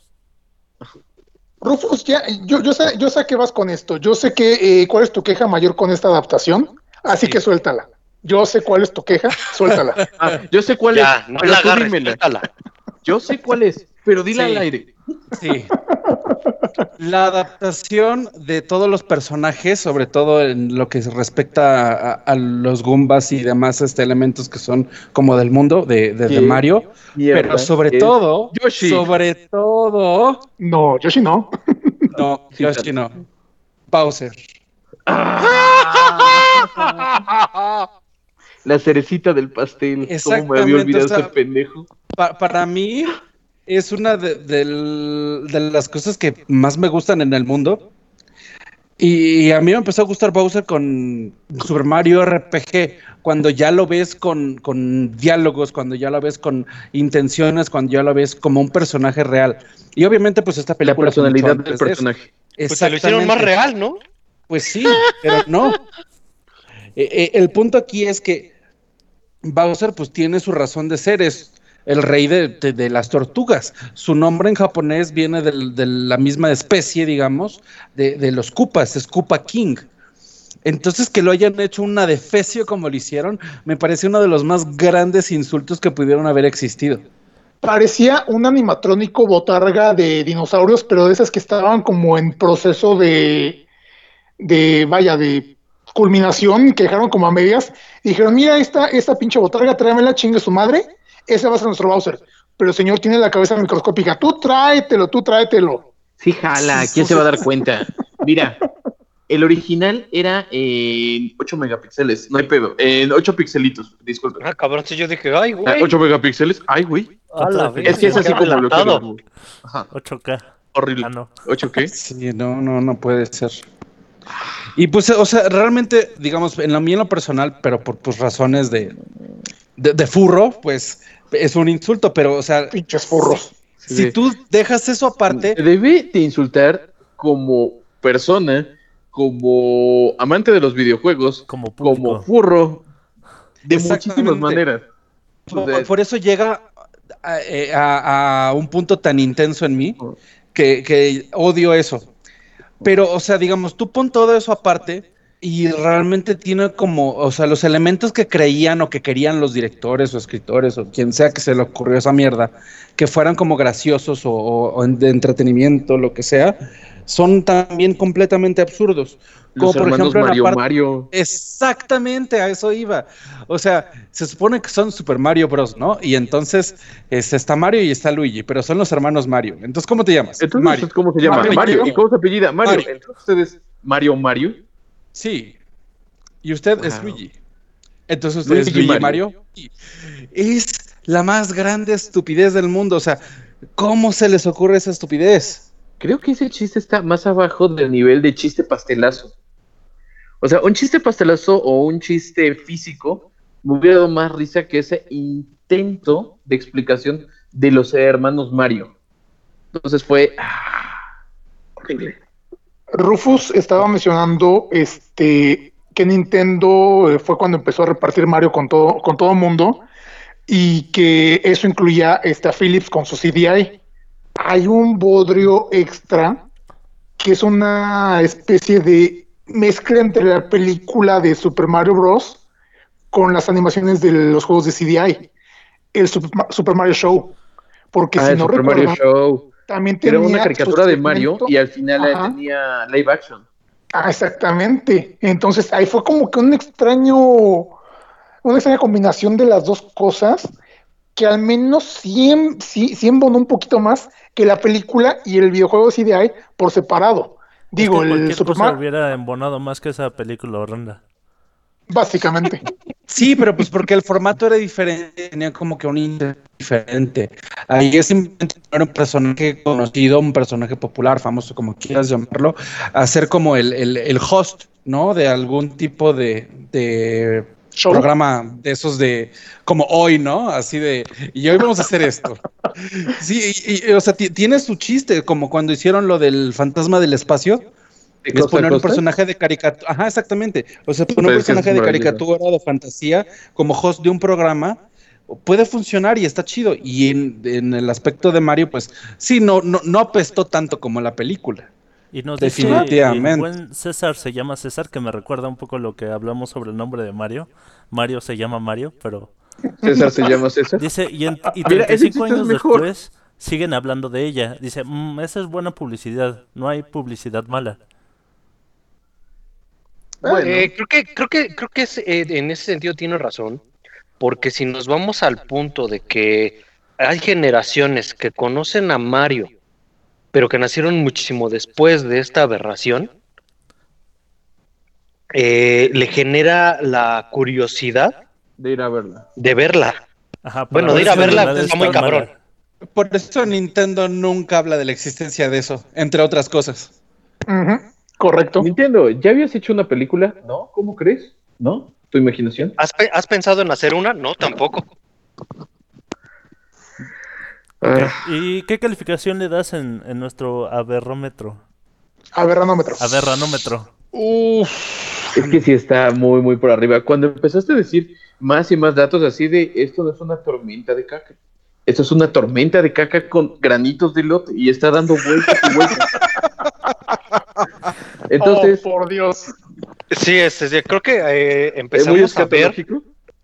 Rufus, ya, yo, yo, sé, yo sé a qué vas con esto. Yo sé que eh, cuál es tu queja mayor con esta adaptación, así que suéltala. Yo sé cuál es tu queja, suéltala. Ah, yo sé cuál Ya, es, no pero la agarres, dímela. suéltala. Yo sé cuál es, pero dila Sí. al aire. Sí. La adaptación de todos los personajes, sobre todo en lo que respecta a, a los Goombas y demás este, elementos que son como del mundo de, de- de Sí. Mario, Mierda, pero sobre todo, Yoshi. sobre todo, No, Yoshi no. no, Yoshi no, Bowser. La cerecita del pastel. ¿Cómo me Exactamente, había olvidado o sea, ese pendejo? Pa- para mí es una de, las cosas que más me gustan en el mundo. Y a mí me empezó a gustar Bowser con Super Mario RPG, cuando ya lo ves con, con diálogos, cuando ya lo ves con intenciones, cuando ya lo ves como un personaje real. Y obviamente pues esta La película... mucho personalidad del personaje. Pues te lo hicieron más real, ¿no? Pues sí, pero no. Eh, eh, el punto aquí es que Bowser pues tiene su razón de ser, es el rey de, las tortugas. Su nombre en japonés viene de la misma especie, digamos, de, los Koopas, es Koopa King. Entonces que lo hayan hecho un adefesio como lo hicieron, me parece uno de los más grandes insultos que pudieron haber existido. Parecía un animatrónico botarga de dinosaurios, pero de esas que estaban como en proceso de, de vaya, de culminación, que dejaron como a medias. Y dijeron, mira, esta, esta pinche botarga, tráemela, chingue su madre. Ese va a ser nuestro Bowser. Pero el señor tiene la cabeza microscópica. Tú tráetelo, tú tráetelo. Sí, jala, ¿quién se va a dar cuenta? Mira, el original era en 8 megapíxeles, no hay pedo, en 8 pixelitos, disculpe. Ah, cabrón, si yo dije, ay, Ah, güey. 8 megapíxeles, ay, güey. Es que es así como lo. Ajá, 8K. horrible. Ah, no. ¿8 qué? Sí, no, no, no puede ser. Y pues, o sea, realmente, digamos, en lo mío en lo personal, pero por pues, razones de, de, de furro, pues es un insulto, pero, o sea, Pinches furros. Sí. si tú dejas eso aparte, Te debe de insultar como persona, como amante de los videojuegos, Como público. como furro, de muchísimas maneras. Por, eso llega a, eh, a- a un punto tan intenso en mí que, que odio eso. Pero, o sea, digamos, tú pon todo eso aparte y realmente tiene como, o sea, los elementos que creían o que querían los directores o escritores o quien sea que se le ocurrió esa mierda, que fueran como graciosos o, de entretenimiento, lo que sea, son también completamente absurdos. Como Los por hermanos ejemplo Mario parte- Mario. Exactamente, a eso iba. O sea, se supone que son Super Mario Bros, ¿no? Y entonces es- está Mario y está Luigi, pero son los hermanos Mario. Entonces, ¿cómo te llamas? Entonces, Mario. ¿cómo se llama? Mario. Mario. ¿Y cómo se apellida? Mario. Mario. Entonces, ustedes, Mario Mario. Sí. Y usted es. Luigi. Entonces usted es Luigi Luigi Mario. Mario. Es la más grande estupidez del mundo. O sea, ¿cómo se les ocurre esa estupidez? Creo que ese chiste está más abajo del nivel de chiste pastelazo. O sea, un chiste pastelazo o un chiste físico me hubiera dado más risa que ese intento de explicación de los hermanos Mario. Entonces fue. ah, horrible. Rufus estaba mencionando este que Nintendo eh, fue cuando empezó a repartir Mario con todo con todo mundo y que eso incluía este, a Philips con su CDI. Hay un bodrio extra que es una especie de mezcla entre la película de Super Mario Bros. con las animaciones de los juegos de CDI, el Super, Ma- Super Mario Show. Porque Ah, si el no Super recuerdo, Mario Show. También Era una caricatura de Mario y al final Ajá. tenía live action. Ah, exactamente. Entonces ahí fue como que un extraño, una extraña combinación de las dos cosas que al menos sí, sí, sí embonó un poquito más que la película y el videojuego de CDI por separado. Digo, Es que el Super cosa Mario, hubiera embonado más que esa película horrenda. Básicamente. Sí, pero pues porque el formato era diferente, tenía como que un interés diferente. Ahí es simplemente era un personaje conocido, un personaje popular, famoso, como quieras llamarlo, a ser como el, el, el host, ¿no? De algún tipo de, de Show. programa de esos de, como hoy, ¿no? Así de, y hoy vamos a hacer esto. Sí, y, y, o sea, ti- tiene su chiste, como cuando hicieron lo del fantasma del espacio. ¿De Es Costa poner un personaje de caricatura. Ajá, exactamente. O sea, poner un personaje de caricatura, de fantasía, como host de un programa, puede funcionar y está chido. Y en, en el aspecto de Mario, pues sí, no, no, no apestó tanto como la película. Y nos dice Definitivamente. el buen César se llama César, que me recuerda un poco lo que hablamos sobre el nombre de Mario. Mario se llama Mario, pero César se llama César. dice, y, en- y Mira, ese 35 chiste es años mejor. después siguen hablando de ella. Dice, "Mm, esa es buena publicidad, no hay publicidad mala. Bueno. Eh, creo que, creo que, creo que es, eh, en ese sentido tiene razón, porque si nos vamos al punto de que hay generaciones que conocen a Mario, pero que nacieron muchísimo después de esta aberración, eh, le genera la curiosidad De ir a verla. de verla. Ajá, Bueno, de ir a verla, está muy cabrón. mala. Por eso Nintendo nunca habla de la existencia de eso, entre otras cosas. Ujú, Correcto. Nintendo, ¿ya habías hecho una película? No, ¿cómo crees? ¿No? ¿Tu imaginación? ¿Has, pe- has pensado en hacer una? No, tampoco. Ah, ¿Y qué calificación le das en, en nuestro aberrómetro? Aberranómetro. Aberranómetro. Uf. es que sí está muy, muy por arriba. Cuando empezaste a decir más y más datos así de esto no es una tormenta de caca. Esto es una tormenta de caca con granitos de lote y está dando vueltas y vueltas. Entonces, Oh, por Dios. Sí, es, es- creo que eh, muy empezamos a ver.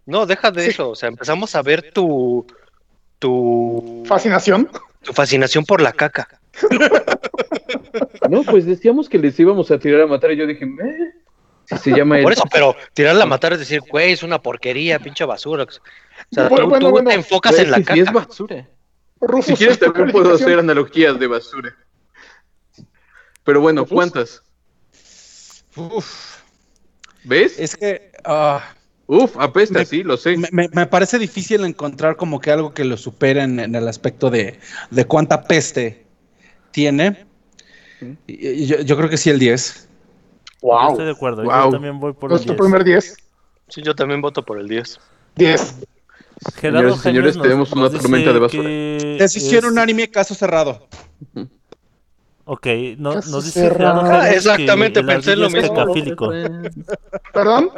No, deja de eso. O sea, empezamos a ver tu. Tu, Fascinación. tu fascinación por la caca. No, pues decíamos que les íbamos a tirar a matar y yo dije. Si se llama el... Por eso, pero tirarla a matar es decir, güey, es una porquería, pinche basura. O sea, Bueno, tú, bueno, tú bueno. te enfocas en la caca. es basura. Rufus, Si quieres ¿tu también puedo hacer analogías de basura. Pero bueno. ¿cuántas? Uf. ¿Ves? Es que ah, Uf, apesta, Me- sí, lo sé. me, me- parece difícil encontrar como que algo que lo supere en, en el aspecto de, de cuánta peste tiene. Y- y yo, yo creo que sí el 10. Yo Wow. estoy de acuerdo, yo Wow. también voy por el Nuestro 10. primer 10. Sí, yo también voto por el 10. 10. Gerardo Señoras y señores, Jaime tenemos una tormenta de basura. Decisión es- unánime, caso cerrado. Ok, no- nos dice Ah, exactamente, pensé en lo mismo. cacafílico. ¿Perdón?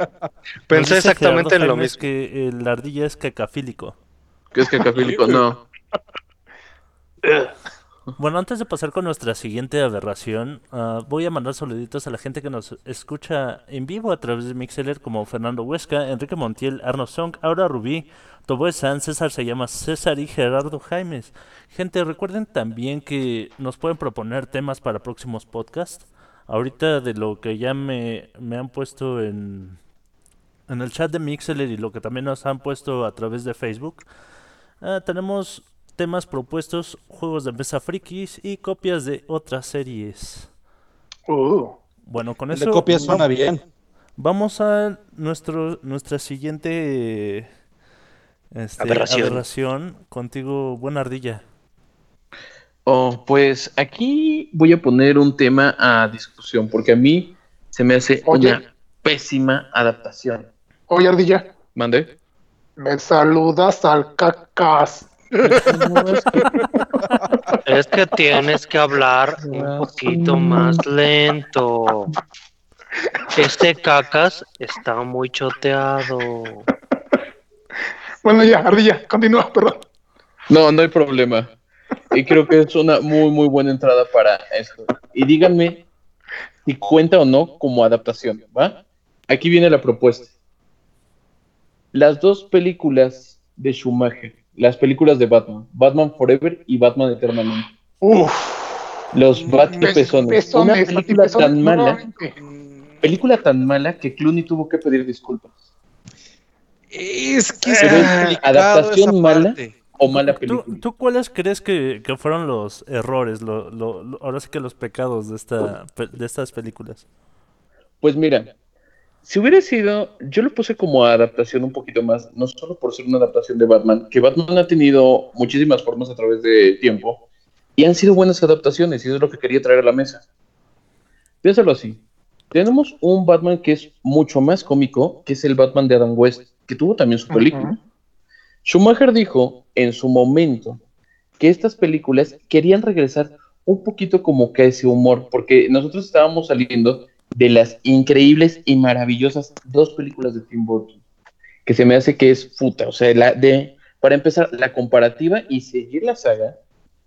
Pensé exactamente en lo mismo. que el ardilla es cacafílico. ¿Qué es cacafílico? No. Bueno, antes de pasar con nuestra siguiente aberración, ah, voy a mandar saluditos a la gente que nos escucha en vivo a través de Mixeler como Fernando Huesca, Enrique Montiel, Arno Song, Aura Rubí, Toboe San, César se llama César y Gerardo Jaimes. Gente, recuerden también que nos pueden proponer temas para próximos podcasts. Ahorita de lo que ya me, me han puesto en, en el chat de Mixeler y lo que también nos han puesto a través de Facebook, ah, tenemos temas propuestos, juegos de mesa frikis y copias de otras series. Uh, Bueno, con eso de copia suena vam- bien. vamos a nuestro nuestra siguiente este, Aberración. aberración. Contigo, buena ardilla. Oh, pues aquí voy a poner un tema a discusión, porque a mí se me hace Oye. una pésima adaptación. oye, Ardilla, ¿Mande? me saludas al cacas. Es que tienes que hablar un poquito más lento. Este cacas está muy choteado. Bueno, ya, Ardilla, continúa, perdón. No, no hay problema. Y creo que es una muy, muy buena entrada para esto. Y díganme si cuenta o no como adaptación, ¿va? Aquí viene la propuesta. Las dos películas de Schumacher, las películas de Batman, Batman Forever y Batman Eternamente. Uf. Los. Una Pezones, película batipezones, tan mala, película tan mala que Clooney tuvo que pedir disculpas. Es que es adaptación mala. O mala ¿Tú, película. tú cuáles crees que, que fueron los errores, lo- lo- lo- ahora sí que los pecados de, esta, pe- de estas películas? Pues mira, si hubiera sido, yo lo puse como adaptación un poquito más, no solo por ser una adaptación de Batman, que Batman ha tenido muchísimas formas a través de tiempo y han sido buenas adaptaciones y eso es lo que quería traer a la mesa. Piénsalo así. Tenemos un Batman que es mucho más cómico, que es el Batman de Adam West, que tuvo también su película. Ujú. Schumacher dijo en su momento que estas películas querían regresar un poquito como que a ese humor, porque nosotros estábamos saliendo de las increíbles y maravillosas dos películas de Tim Burton, que se me hace que es puta, o sea, la de, para empezar, la comparativa y seguir la saga,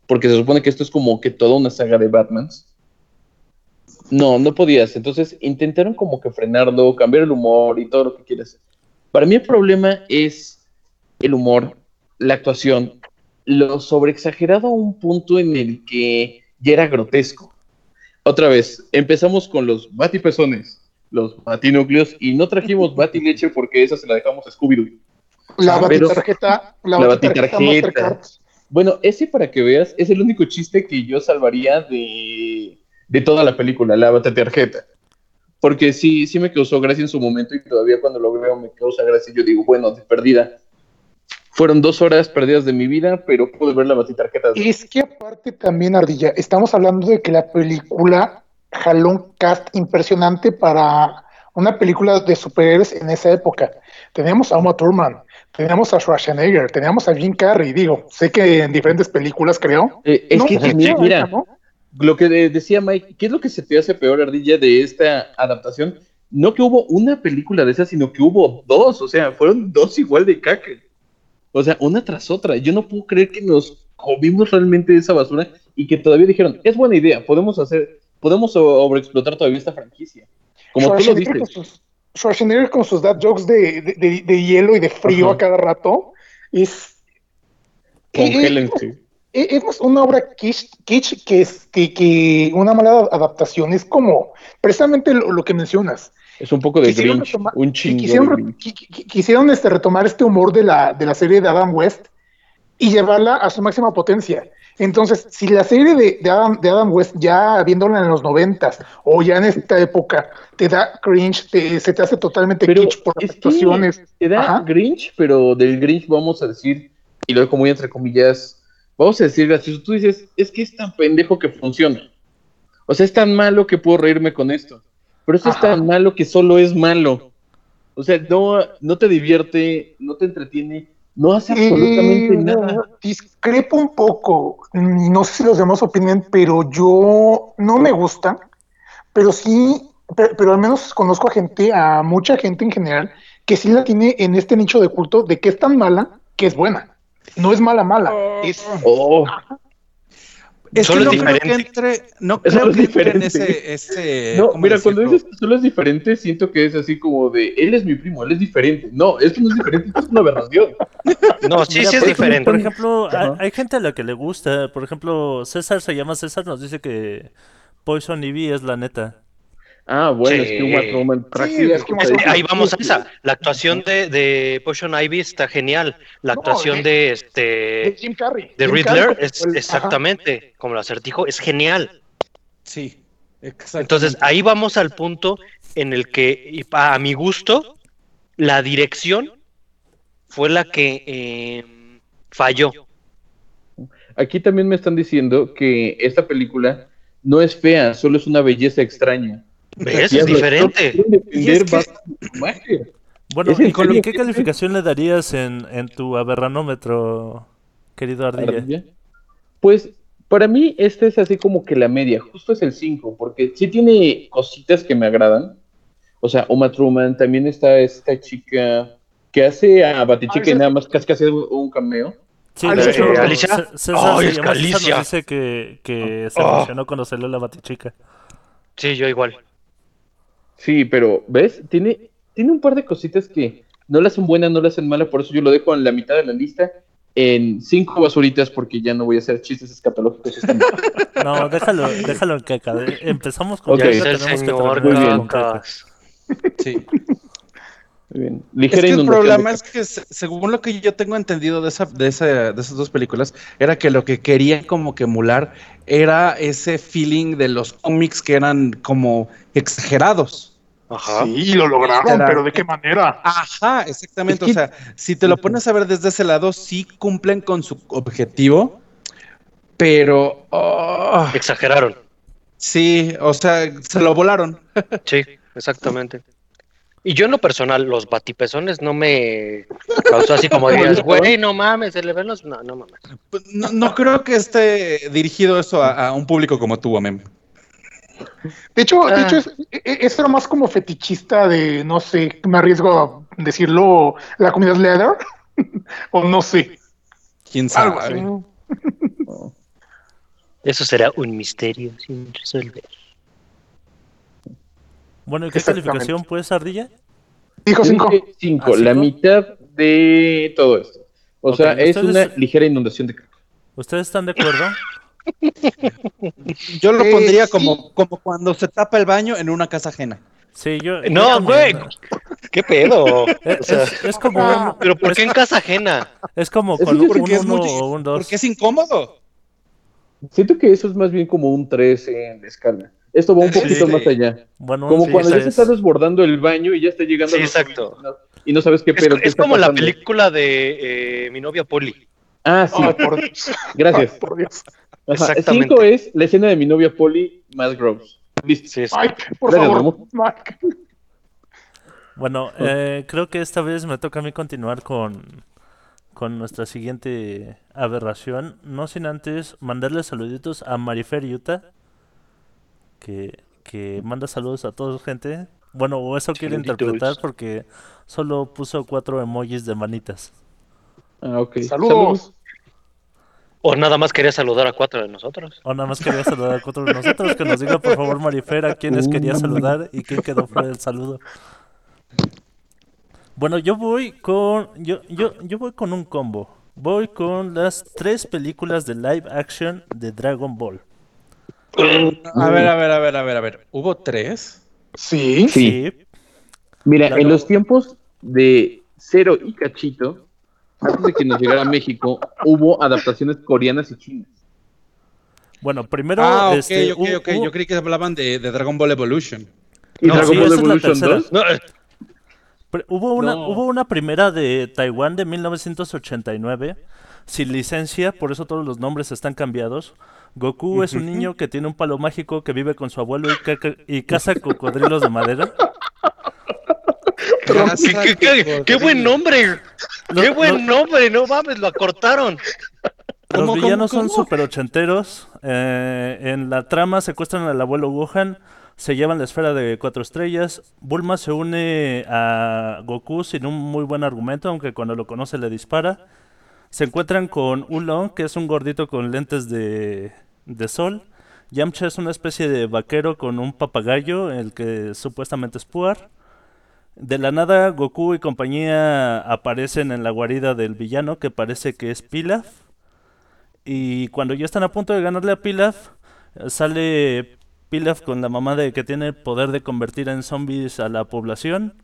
porque se supone que esto es como que toda una saga de Batmans. No, no podías. Entonces intentaron como que frenarlo, cambiar el humor y todo lo que quieras. Para mí el problema es el humor, la actuación, lo sobreexagerado a un punto en el que ya era grotesco. Otra vez, empezamos con los batipezones, los batinúcleos, y no trajimos batileche porque esa se la dejamos a Scooby-Doo. La batitarjeta, la, la batitarjeta batitarjeta. Bueno, ese para que veas, es el único chiste que yo salvaría de, de toda la película, la batitarjeta. Porque sí, sí me causó gracia en su momento y todavía cuando lo veo me causa gracia. Yo digo, bueno, de perdida. Fueron dos horas perdidas de mi vida, pero pude ver la batitarjeta. Es que aparte también, Ardilla, estamos hablando de que la película jaló un cast impresionante para una película de superhéroes en esa época. Teníamos a Uma Thurman, teníamos a Schwarzenegger, teníamos a Jim Carrey, digo, sé que en diferentes películas creo. Eh, es No, que chido, mira, ¿no? lo que de- decía Mike, ¿qué es lo que se te hace peor, Ardilla, de esta adaptación? No que hubo una película de esas, sino que hubo dos, o sea, fueron dos igual de caca. O sea, una tras otra. Yo no puedo creer que nos comimos realmente esa basura y que todavía dijeron, es buena idea, podemos hacer, podemos sobreexplotar todavía esta franquicia. Como tú lo dices. con sus, Schwarzenegger con sus dad jokes de, de, de- de hielo y de frío Ajá. a cada rato es, Congélense. es, es una obra kitsch, kitsch que, es, que, que una mala adaptación es como precisamente lo, lo que mencionas. Es un poco de Quisieron Grinch, retomar- un chingo quisieron, Grinch. quisieron este, retomar este humor de la, de la serie de Adam West y llevarla a su máxima potencia. Entonces, si la serie de, de Adam, de Adam West, ya viéndola en los noventas o ya en esta época, te da cringe, te- se te hace totalmente Pero kitsch por las es que actuaciones. te da Ajá. Grinch, pero del Grinch vamos a decir, y lo dejo muy entre comillas, vamos a decir gracioso. Tú dices, es que es tan pendejo que funciona. O sea, es tan malo que puedo reírme con esto. Pero esto es tan malo que solo es malo. O sea, no, no te divierte, no te entretiene, no hace absolutamente Eh, nada. Discrepo un poco, no sé si los demás opinen, pero yo no me gusta, pero sí, pero, pero al menos conozco a gente, a mucha gente en general, que sí la tiene en este nicho de culto de que es tan mala que es buena. No es mala, mala. Es, Oh, Es Solo que es no creo que diferente. entre, no creo es que entre en diferente. ese, ese No, ¿cómo mira, cuando dices que solo es diferente, siento que es así como de, él es mi primo, él es diferente. No, esto no es diferente, esto es una aberración. No, sí, Mira, sí es por- diferente. Por ejemplo, hay, hay gente a la que le gusta. Por ejemplo, César se llama César, nos dice que Poison Ivy es la neta. Ah, bueno, Sí. es que Uma Thurman Sí, es que Ahí vamos a esa. La actuación de, de Potion Ivy está genial. La actuación de- de De este Jim Carrey. de Jim Riddler Carrey es el- exactamente como el acertijo, es genial. Sí, exacto. Entonces ahí vamos al punto en el que, a mi gusto, la dirección fue la que eh, falló. Aquí también me están diciendo que esta película no es fea, solo es una belleza extraña. ¿Ves? Es diferente. es que-. Bueno, ¿Es en ¿y con qué calificación le darías en, en tu aberranómetro, querido Ardilla? Ardilla. Pues para mí esta es así como que la media, justo es el 5, porque sí tiene cositas que me agradan. O sea, Uma Truman, también está esta chica que hace a Batichica y esa- nada más casi que hace un cameo. Sí, Alicia, de hecho, Alicia. C- César Ay, se es Alicia. dice que, que se Oh. emocionó cuando salió la batichica. Sí, yo igual. Sí, pero ¿ves? Tiene, tiene un par de cositas que no la hacen buena, no la hacen mala, por eso yo lo dejo en la mitad de la lista en cinco basuritas porque ya no voy a hacer chistes escatológicos. No, déjalo, déjalo en caca. de- Empezamos con Ok. caca, Ya tenemos que señor terminar Muy bien. Es que el problema de es que, se- según lo que yo tengo entendido de, esa, de, esa- de esas dos películas, era que lo que querían como que emular era ese feeling de los cómics que eran como exagerados. Ajá. Sí, lo lograron, Era- pero ¿de qué manera? Ajá, exactamente. Es O sea, si te lo pones a ver desde ese lado, sí cumplen con su objetivo, pero oh, Exageraron. sí, o sea, se lo volaron. Sí, exactamente. Y yo en lo personal, los batipezones no me causó así como dirías, güey, no mames, se le ven los... No, no mames. Pues, No, no creo que esté dirigido eso a, a un público como tú, Amem. De hecho, de Ah. hecho es, e- e- eso era más como fetichista de, no sé, me arriesgo a decirlo, la comunidad leather, o no sé, ¿Quién algo sabe? así. Eso será un misterio sin resolver. Bueno, ¿y qué calificación pues, Ardilla? Dijo Yo cinco. dije cinco, ¿Ah, la mitad de todo esto. O Ok, sea, es una ligera inundación de caca. ¿Ustedes están de acuerdo? Yo lo Eh, pondría sí. como, como cuando se tapa el baño en una casa ajena. Sí, yo. No, güey. ¿Qué pedo? Es, O sea, es- es como un, pero ¿por qué en casa ajena? es como con un creo Porque es, 1 muy- o un 2. porque es incómodo. Siento que eso es más bien como un 13 en la escala. Esto va un poquito sí. más allá. Bueno, Como sí, cuando ya es- está desbordando el baño y ya está llegando Sí, exacto. y no sabes qué Es, pero qué es está como la pasando. película de eh, mi novia Polly. Ah, sí. Ay, por Dios. Gracias. Ay, por Dios. Exactamente. Cinco es la escena de mi novia Polly más Gross. Listo. Sí, es- Ay, por Gracias, favor. Mike. Bueno, eh, creo que esta vez me toca a mí continuar con, con nuestra siguiente aberración. No sin antes mandarle saluditos a Marifer Utah, que, que manda saludos a toda su gente. Bueno, o eso quiere interpretar porque solo puso cuatro emojis de manitas. Ah, ok. Saludos. O nada más quería saludar a cuatro de nosotros. O nada más quería saludar a cuatro de nosotros. Que nos diga por favor Marifer a quiénes quería saludar y quién quedó fuera del saludo. Bueno, yo voy con. Yo, yo, yo voy con un combo. Voy con las tres películas de live action de Dragon Ball. A ver, a ver, a ver, a ver, a ver. ¿Hubo tres? Sí. Sí. Mira, Claro. en los tiempos de Cero y Cachito, antes de que nos llegara a México, hubo adaptaciones coreanas y chinas. Bueno, primero. ah, ok, este, ok, ok. hubo- Yo creí que hablaban de, de Dragon Ball Evolution. ¿Y No, Dragon sí, Ball esa es la Evolution tercera. 2? No, eh, Hubo una, No. hubo una primera de Taiwán de 1989, sin licencia, por eso todos los nombres están cambiados. Goku es un niño que tiene un palo mágico que vive con su abuelo y, caca- y caza cocodrilos de madera. ¿Qué, qué- qué- qué buen nombre. Qué buen nombre. No mames, lo acortaron. Los ¿Cómo, villanos cómo, son cómo? super ochenteros. eh, en la trama secuestran al abuelo Gohan, se llevan la esfera de cuatro estrellas. Bulma se une a Goku sin un muy buen argumento, aunque cuando lo conoce le dispara. Se encuentran con Ulong, que es un gordito con lentes de, de sol. Yamcha es una especie de vaquero con un papagayo, el que supuestamente es Puar. De la nada, Goku y compañía aparecen en la guarida del villano, que parece que es Pilaf. Y cuando ya están a punto de ganarle a Pilaf, sale Pilaf con la mamá de que tiene el poder de convertir en zombies a la población.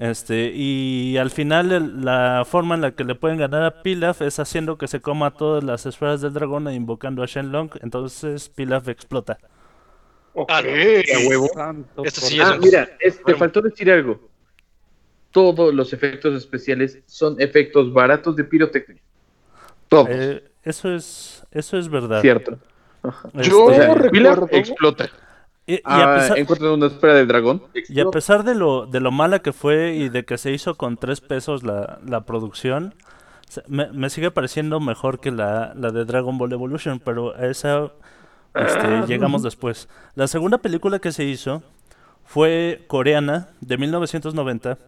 Este, y al final el- la forma en la que le pueden ganar a Pilaf es haciendo que se coma todas las esferas del dragón e invocando a Shenlong. Entonces Pilaf explota. Ok. Ah. A huevo. Santo Esto por- sí es Ah, mira, es- te Bueno. faltó decir algo. Todos los efectos especiales son efectos baratos de pirotecnia. Todos. Eh, eso es eso es verdad. Cierto. Yo O sea, recuerdo- Pilaf explota. Y, y a Ah, pesar, encuentran una esfera del dragón. y a pesar de lo de lo mala que fue y de que se hizo con tres pesos la, la producción, se- me, me sigue pareciendo mejor que la, la de Dragon Ball Evolution, pero a esa este, llegamos después. La segunda película que se hizo fue coreana, de 1990.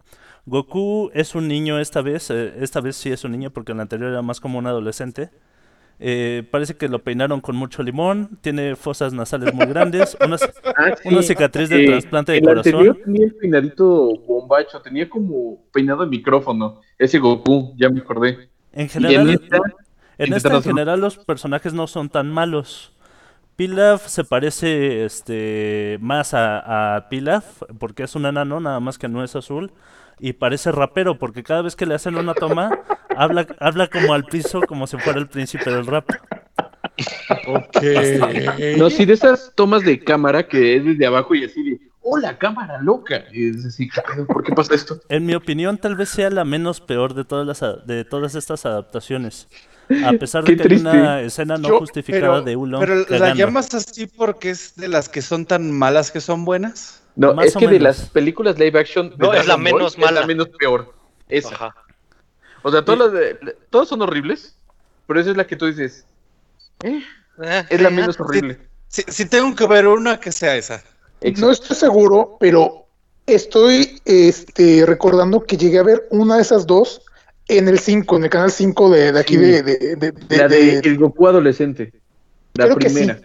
Goku es un niño esta vez, eh, esta vez sí es un niño porque en la anterior era más como un adolescente. Eh, parece que lo peinaron con mucho limón, tiene fosas nasales muy grandes, Ah, sí. una cicatriz de Eh, trasplante de el corazón. anterior tenía el peinadito bombacho, tenía como peinado de micrófono. Ese Goku, ya me acordé. En general, esta, en esta general los personajes no son tan malos. Pilaf se parece este más a, a Pilaf porque es un enano, nada más que no es azul. Y parece rapero porque cada vez que le hacen una toma, habla, habla como al piso, como si fuera el príncipe del rap. No, sí, de esas tomas de cámara que es desde abajo y así de, ¡hola, cámara loca! Y es así. ¿por qué pasa esto? En mi opinión, tal vez sea la menos peor de todas, las, a- de todas estas adaptaciones. A pesar de que hay una escena no Yo- justificada Pero, de Ulong pero la llamas así porque es de las que son tan malas que son buenas. No, Más es o que de las películas live action. No, es la Ball, menos Es la mala. menos peor. Esa. Ajá. O sea, todas, las de- todas son horribles, pero esa es la que tú dices, Eh, es la eh, menos horrible. Si, si tengo que ver una, que sea esa. No estoy seguro, pero estoy este, recordando que llegué a ver una de esas dos en el 5, en el canal 5 de, de aquí Sí. de, de- de- de- la de, de- el Goku adolescente. La Creo que sí. primera.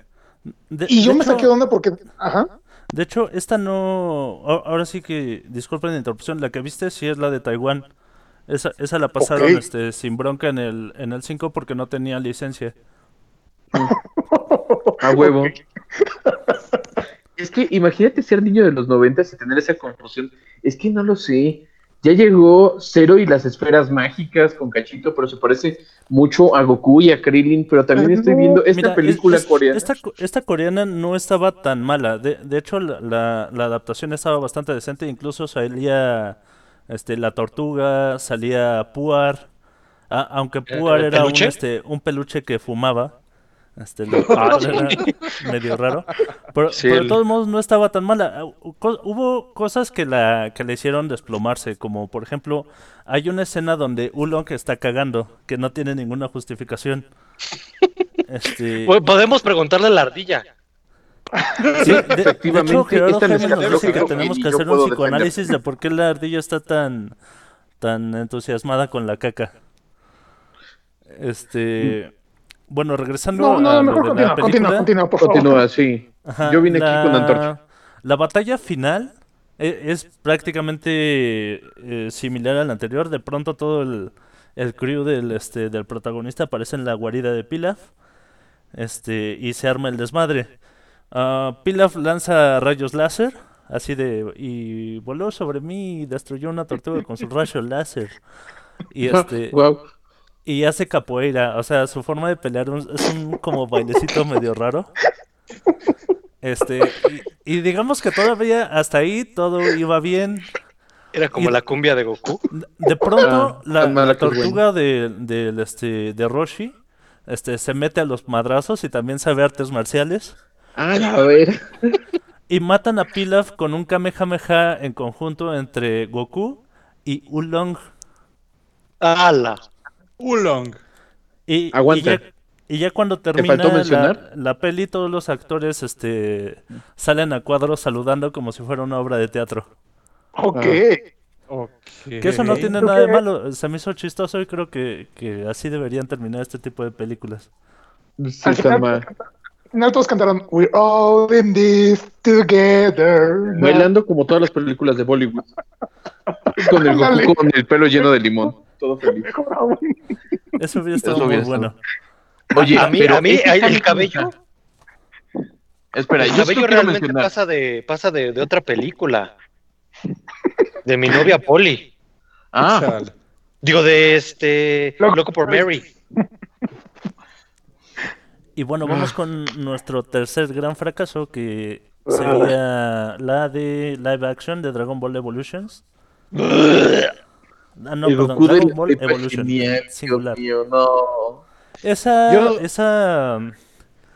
De- Y yo me hecho- saqué de onda porque... Ajá. De hecho, esta no. Ahora sí que. Disculpen la interrupción. La que viste sí es la de Taiwán. Esa, esa la pasaron este, sin bronca en el, en el 5 porque no tenía licencia. A huevo. Es que imagínate ser niño de los noventas y tener esa confusión. Es que no lo sé. Ya llegó Cero y las esferas mágicas con Cachito, pero se parece mucho a Goku y a Krillin. Pero también estoy viendo esta Mira, película es- coreana. Esta, co- esta coreana no estaba tan mala. De, de hecho, la, la- la adaptación estaba bastante decente. Incluso salía este, la tortuga, salía Puar. Aunque Puar era un, este, un peluche que fumaba. Este, lo era medio raro. Pero, Sí, pero de todos modos no estaba tan mala. Ah, Hubo cosas que la que le hicieron desplomarse, como por ejemplo, hay una escena donde Ulong está cagando, que no tiene ninguna justificación. Este, Po- Podemos preguntarle a la ardilla. Sí, de, hecho, Gerardo esta Jaime nos necesidad dice que lógica tenemos que hacer un psicoanálisis de por qué la ardilla está tan, tan entusiasmada con la caca. Este, bueno, regresando No, a no, lo mejor de continúa, la continúa, película, continúa, por favor. Continúa, sí. ajá, Yo vine aquí la- con antorcha. La batalla final e- es, prácticamente eh, similar a la anterior. De pronto todo el, el crew del, este, del protagonista aparece en la guarida de Pilaf. Este, y se arma el desmadre. Ah, Pilaf lanza rayos láser, así de, y voló sobre mí y destruyó una tortuga con su rayo láser. Y este, Wow. Y hace capoeira, o sea, su forma de pelear es un como bailecito medio raro. Este, y, y digamos que todavía hasta ahí todo iba bien. Era como Y- la cumbia de Goku. De pronto Ah, la, tortuga de, del, este, de Roshi este, se mete a los madrazos y también sabe artes marciales. Ah, a ver. Y matan a Pilaf con un Kamehameha en conjunto entre Goku y Ulong. ¡Hala! Ulong. Y, Aguanta. y ya, y ya cuando termina la, la peli, todos los actores este, salen a cuadro saludando como si fuera una obra de teatro. Ok. Que eso no tiene nada de malo. Se me hizo chistoso y creo que, que así deberían terminar este tipo de películas. Sí, está mal. Al final todos cantaron We're all in this together. now". Bailando como todas las películas de Bollywood. Con el con el pelo lleno de limón. Todo feliz. Mejor aún. Eso hubiera Eso estado muy bueno. Oye, a mí, pero a mí ese el, cabello, Espera, el cabello realmente mencionar. pasa de pasa de, de otra película. De mi novia Polly. Ah, Chale. Digo, de este Loco Loco por Mary. Y bueno, vamos con nuestro tercer gran fracaso, que sería la de live action de Dragon Ball Evolutions. Ah, no, el perdón, Goku Dragon Ball Evolution, genial, Dios singular. mío, no. Esa, Yo- esa,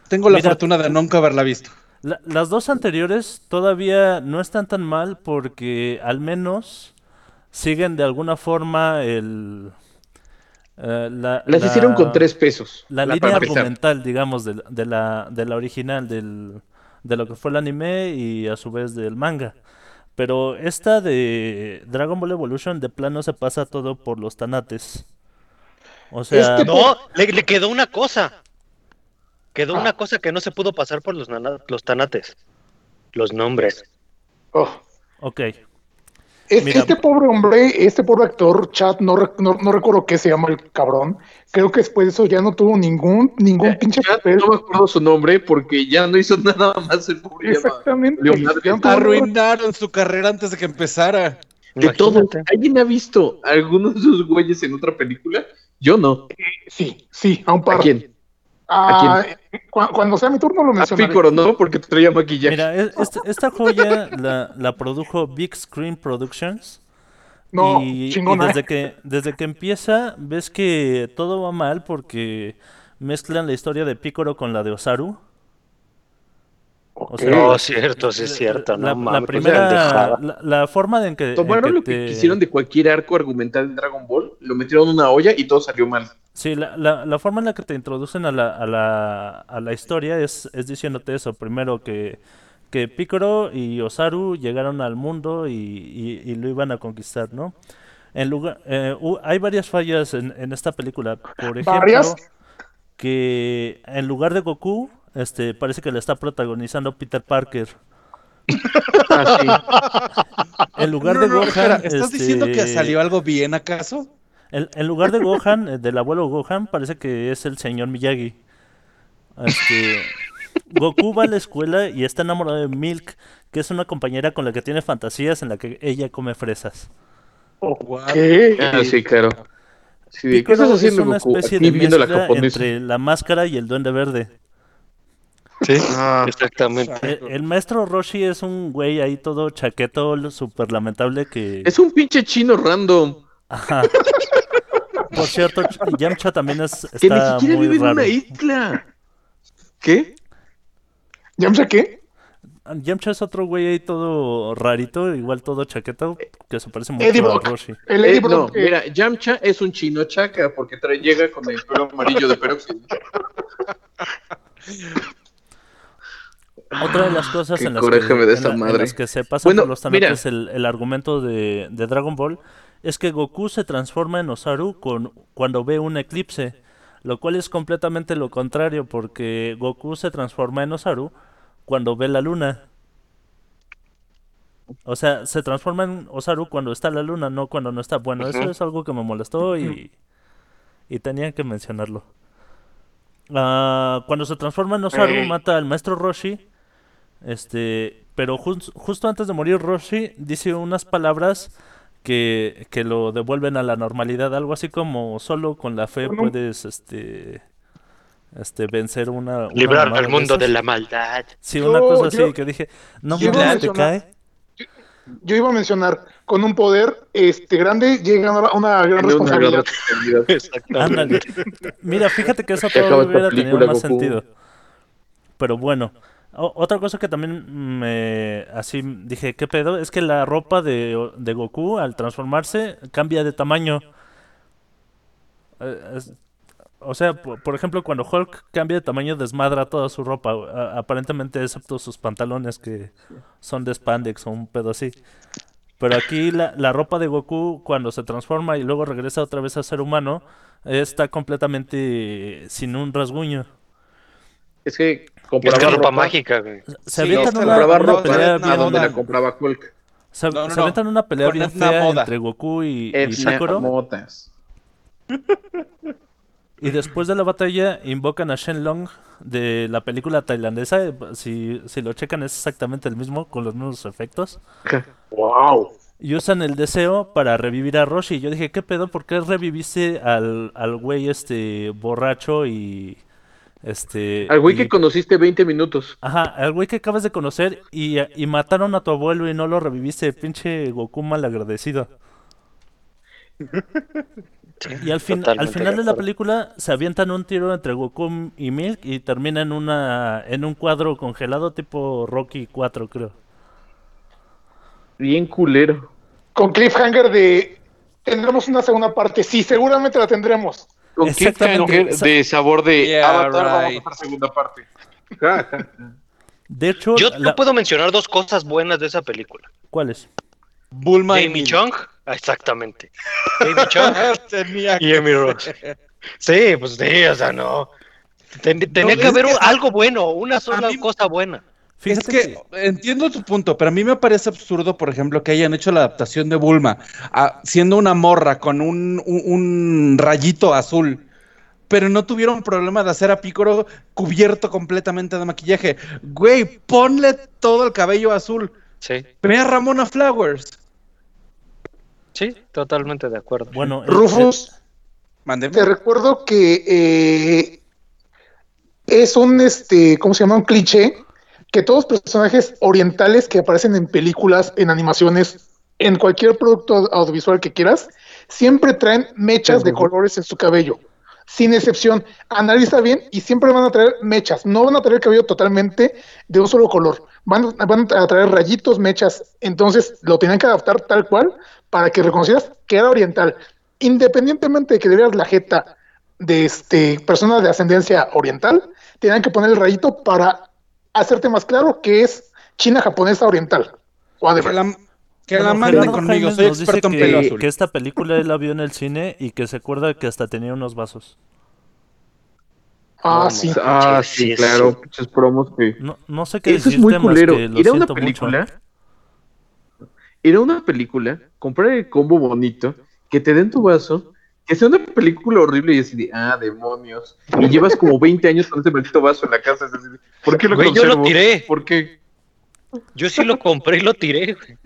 Tengo la Mira- fortuna de nunca haberla visto. la- las dos anteriores todavía no están tan mal porque al menos siguen de alguna forma el... eh, la, Las la- hicieron con tres pesos. la la- línea argumental, digamos, de, de la, de la original, del, de lo que fue el anime y a su vez del manga. Pero esta de Dragon Ball Evolution de plano se pasa todo por los tanates. O sea, Este- No, le, le quedó una cosa. Quedó Ah. una cosa que no se pudo pasar por los, los tanates. Los nombres. Oh. ok. Es- Mira. Este pobre hombre, este pobre actor, chat, no, no, no recuerdo qué se llama el cabrón. Creo que después de eso ya no tuvo ningún, ningún Eh, pinche ya papel. no me acuerdo su nombre porque ya no hizo nada más el pobre Exactamente. Leonardo. Arruinaron su carrera antes de que empezara. De todo. ¿Alguien ha visto a alguno de esos güeyes en otra película? Yo no. Sí, sí, a un ¿A par. quién? Ah, cu- cuando sea mi turno lo A mencionaré. Pícoro, ¿no? Porque traía maquillaje. Mira, e- este- esta joya la, la produjo Big Screen Productions. No, y, y desde que desde que empieza ves que todo va mal porque mezclan la historia de Piccolo con la de Osaru. O sea, No, cierto, sí es cierto. la, No la mames, primera la, la forma en que, en Tomaron que lo que te- quisieron de cualquier arco argumental de Dragon Ball, lo metieron en una olla y todo salió mal. Sí, la, la, la forma en la que te introducen a la, a la, a la historia es, es diciéndote eso. Primero que, que Piccolo y Osaru llegaron al mundo y, y- y lo iban a conquistar, ¿no? En lugar, eh, hay varias fallas en, en esta película. Por ejemplo, ¿Varias? que en lugar de Goku, este, parece que le está protagonizando Peter Parker. Ah, sí. En lugar No, de Gohan, espera, ¿estás diciendo que este, salió algo bien acaso? En, en lugar de Gohan, eh, del abuelo Gohan, parece que es el señor Miyagi. Este, Goku va a la escuela y está enamorado de Milk, que es una compañera con la que tiene fantasías en la que ella come fresas. ¿Qué? Ah, sí, claro. Sí, ¿de ¿Qué estás haciendo, es una Goku? especie Aquí de la mezcla japonesa. entre la máscara y el duende verde. Sí, Ah. exactamente. Eh, El, maestro Roshi es un güey ahí todo chaqueto, súper lamentable que... Es un pinche chino random. Ajá. Por cierto, Ch- Yamcha también es, Que ni está siquiera muy vive en raro. una isla. ¿Qué? ¿Ya me qué? Yamcha es otro güey ahí todo rarito, igual todo chaqueto, que se parece Eddie mucho a Brock. Roshi. El Eh, Eddie no, Brock, eh, mira, Yamcha es un chino chaca porque trae, llega con el pelo amarillo de peróxido. Otra de las cosas en las, que, en en las se pasa Bueno, por los tanates el, el argumento de, de Dragon Ball es que Goku se transforma en Osaru con, cuando ve un eclipse, lo cual es completamente lo contrario porque Goku se transforma en Osaru cuando ve la luna. O sea, se transforma en Osaru cuando está la luna, no cuando no está. Bueno, eso es algo que me molestó y, y tenía que mencionarlo. Ah, cuando se transforma en Osaru, mata al maestro Roshi. Este, pero jus- justo antes de morir Roshi dice unas palabras que, que lo devuelven a la normalidad, algo así como solo con la fe puedes este este vencer una, una Librar al mundo de la maldad. Sí, una Yo- cosa así yo- que dije, no a te mencionar- cae. yo iba a mencionar, con un poder este grande llega una, una gran responsabilidad. Ándale. Mira, fíjate que eso esta hubiera tenido más Goku. sentido. Pero bueno, otra cosa que también me así dije, ¿qué pedo? Es que la ropa de, de Goku al transformarse cambia de tamaño. Eh, o sea, por, ejemplo, cuando Hulk cambia de tamaño desmadra toda su ropa, aparentemente excepto sus pantalones que son de spandex o un pedo así. Pero aquí la, la ropa de Goku cuando se transforma y luego regresa otra vez a ser humano está completamente sin un rasguño. Es que Es compraba que ropa ropa, mágica, güey. Se Sí, avientan no, una, compraba una ropa pelea bien- donde la compraba Hulk. se, No, no, se no. avientan una pelea bien fea Moda. entre Goku y, y Sakura. Motas. Y después de la batalla invocan a Shenlong de la película tailandesa. eh, Si, si lo checan es exactamente el mismo, con los mismos efectos. Wow. Y usan el deseo para revivir a Roshi. Yo dije, ¿qué pedo? ¿Por qué reviviste al, al güey este borracho y... Este... Al güey y- que conociste 20 minutos. Ajá, al güey que acabas de conocer y, y mataron a tu abuelo y no lo reviviste, pinche Goku mal agradecido. Y al, fin, al final de la película se avientan un tiro entre Goku y Milk y termina en, una, en un cuadro congelado tipo Rocky 4, creo. Bien culero. Con cliffhanger de tendremos una segunda parte. Sí, seguramente la tendremos. Con Exactamente. cliffhanger de sabor de Yeah, Avatar, vamos a right. hacer segunda parte. De hecho, Yo la- puedo mencionar dos cosas buenas de esa película. ¿cuáles? Bulma y Amy Milk. Chung, ah, exactamente. Amy Chung Tenía y Amy Rose. Sí, pues sí, o sea, no. Ten- tenía No, que haber que- algo bueno, una sola mí- cosa buena. Fíjate es que, entiendo tu punto, pero a mí me parece absurdo, por ejemplo, que hayan hecho la adaptación de Bulma a- siendo una morra con un, un- un rayito azul, pero no tuvieron problema de hacer a Picoro cubierto completamente de maquillaje. Güey, ponle todo el cabello azul. Sí, Ve a Ramona Flowers. sí, totalmente de acuerdo. Bueno, el- Rufus, Mándeme. te recuerdo que eh, es un, este, ¿cómo se llama? Un cliché que todos los personajes orientales que aparecen en películas, en animaciones, en cualquier producto audiovisual que quieras, siempre traen mechas de colores en su cabello. Sin excepción, analiza bien y siempre van a traer mechas. No van a traer cabello totalmente de un solo color. Van, van a traer rayitos, mechas. Entonces lo tenían que adaptar tal cual para que reconocieras que era oriental. Independientemente de que le vieras la jeta de este persona de ascendencia oriental, tenían que poner el rayito para hacerte más claro que es China japonesa oriental. Que Whatever. la, que la manden conmigo, soy nos dice experto en que, pelo azul. que esta película él la vio en el cine y que se acuerda que hasta tenía unos vasos. Ah, sí. Ah, Sí, claro. Muchos promos que. No, no sé qué Eso es decirte muy más culero. que lo Era una siento mucho. película. Era una película. Comprar el combo bonito. Que te den tu vaso. Que sea una película horrible y así de, ah, demonios. Y llevas como 20 años con ese maldito vaso en la casa. es así de, ¿Por qué lo Güey, yo lo tiré. ¿Por qué? Yo sí lo compré y lo tiré. güey.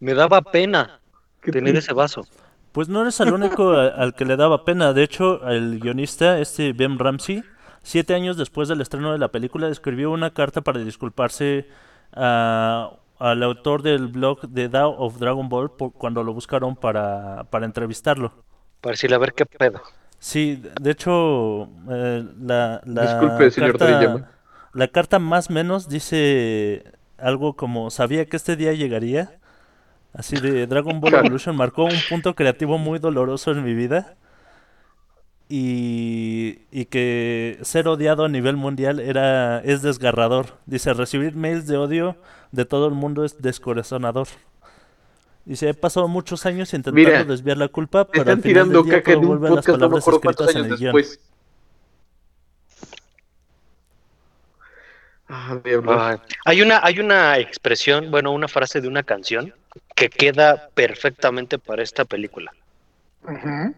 Me daba pena ¿Qué tener te- ese vaso. Pues no eres el único a- al que le daba pena. De hecho, el guionista, este Ben Ramsey, siete años después del estreno de la película, escribió una carta para disculparse a- al autor del blog de Dao of Dragon Ball por- cuando lo buscaron para, para entrevistarlo. Para decirle a ver qué pedo. Sí, de hecho, eh, la, la Disculpe, señor carta, Toriyama. la carta más menos dice algo como sabía que este día llegaría. Así de Dragon Ball Evolution marcó un punto creativo muy doloroso en mi vida. Y, y que ser odiado a nivel mundial era es desgarrador. Dice, recibir mails de odio de todo el mundo es descorazonador. Dice, he pasado muchos años intentando Mira, desviar la culpa, pero están al final tirando del día caca en un las no palabras cuántos escritas en años el guion. después. Ah. Ay, Hay una, hay una expresión, bueno, una frase de una canción que queda perfectamente para esta película.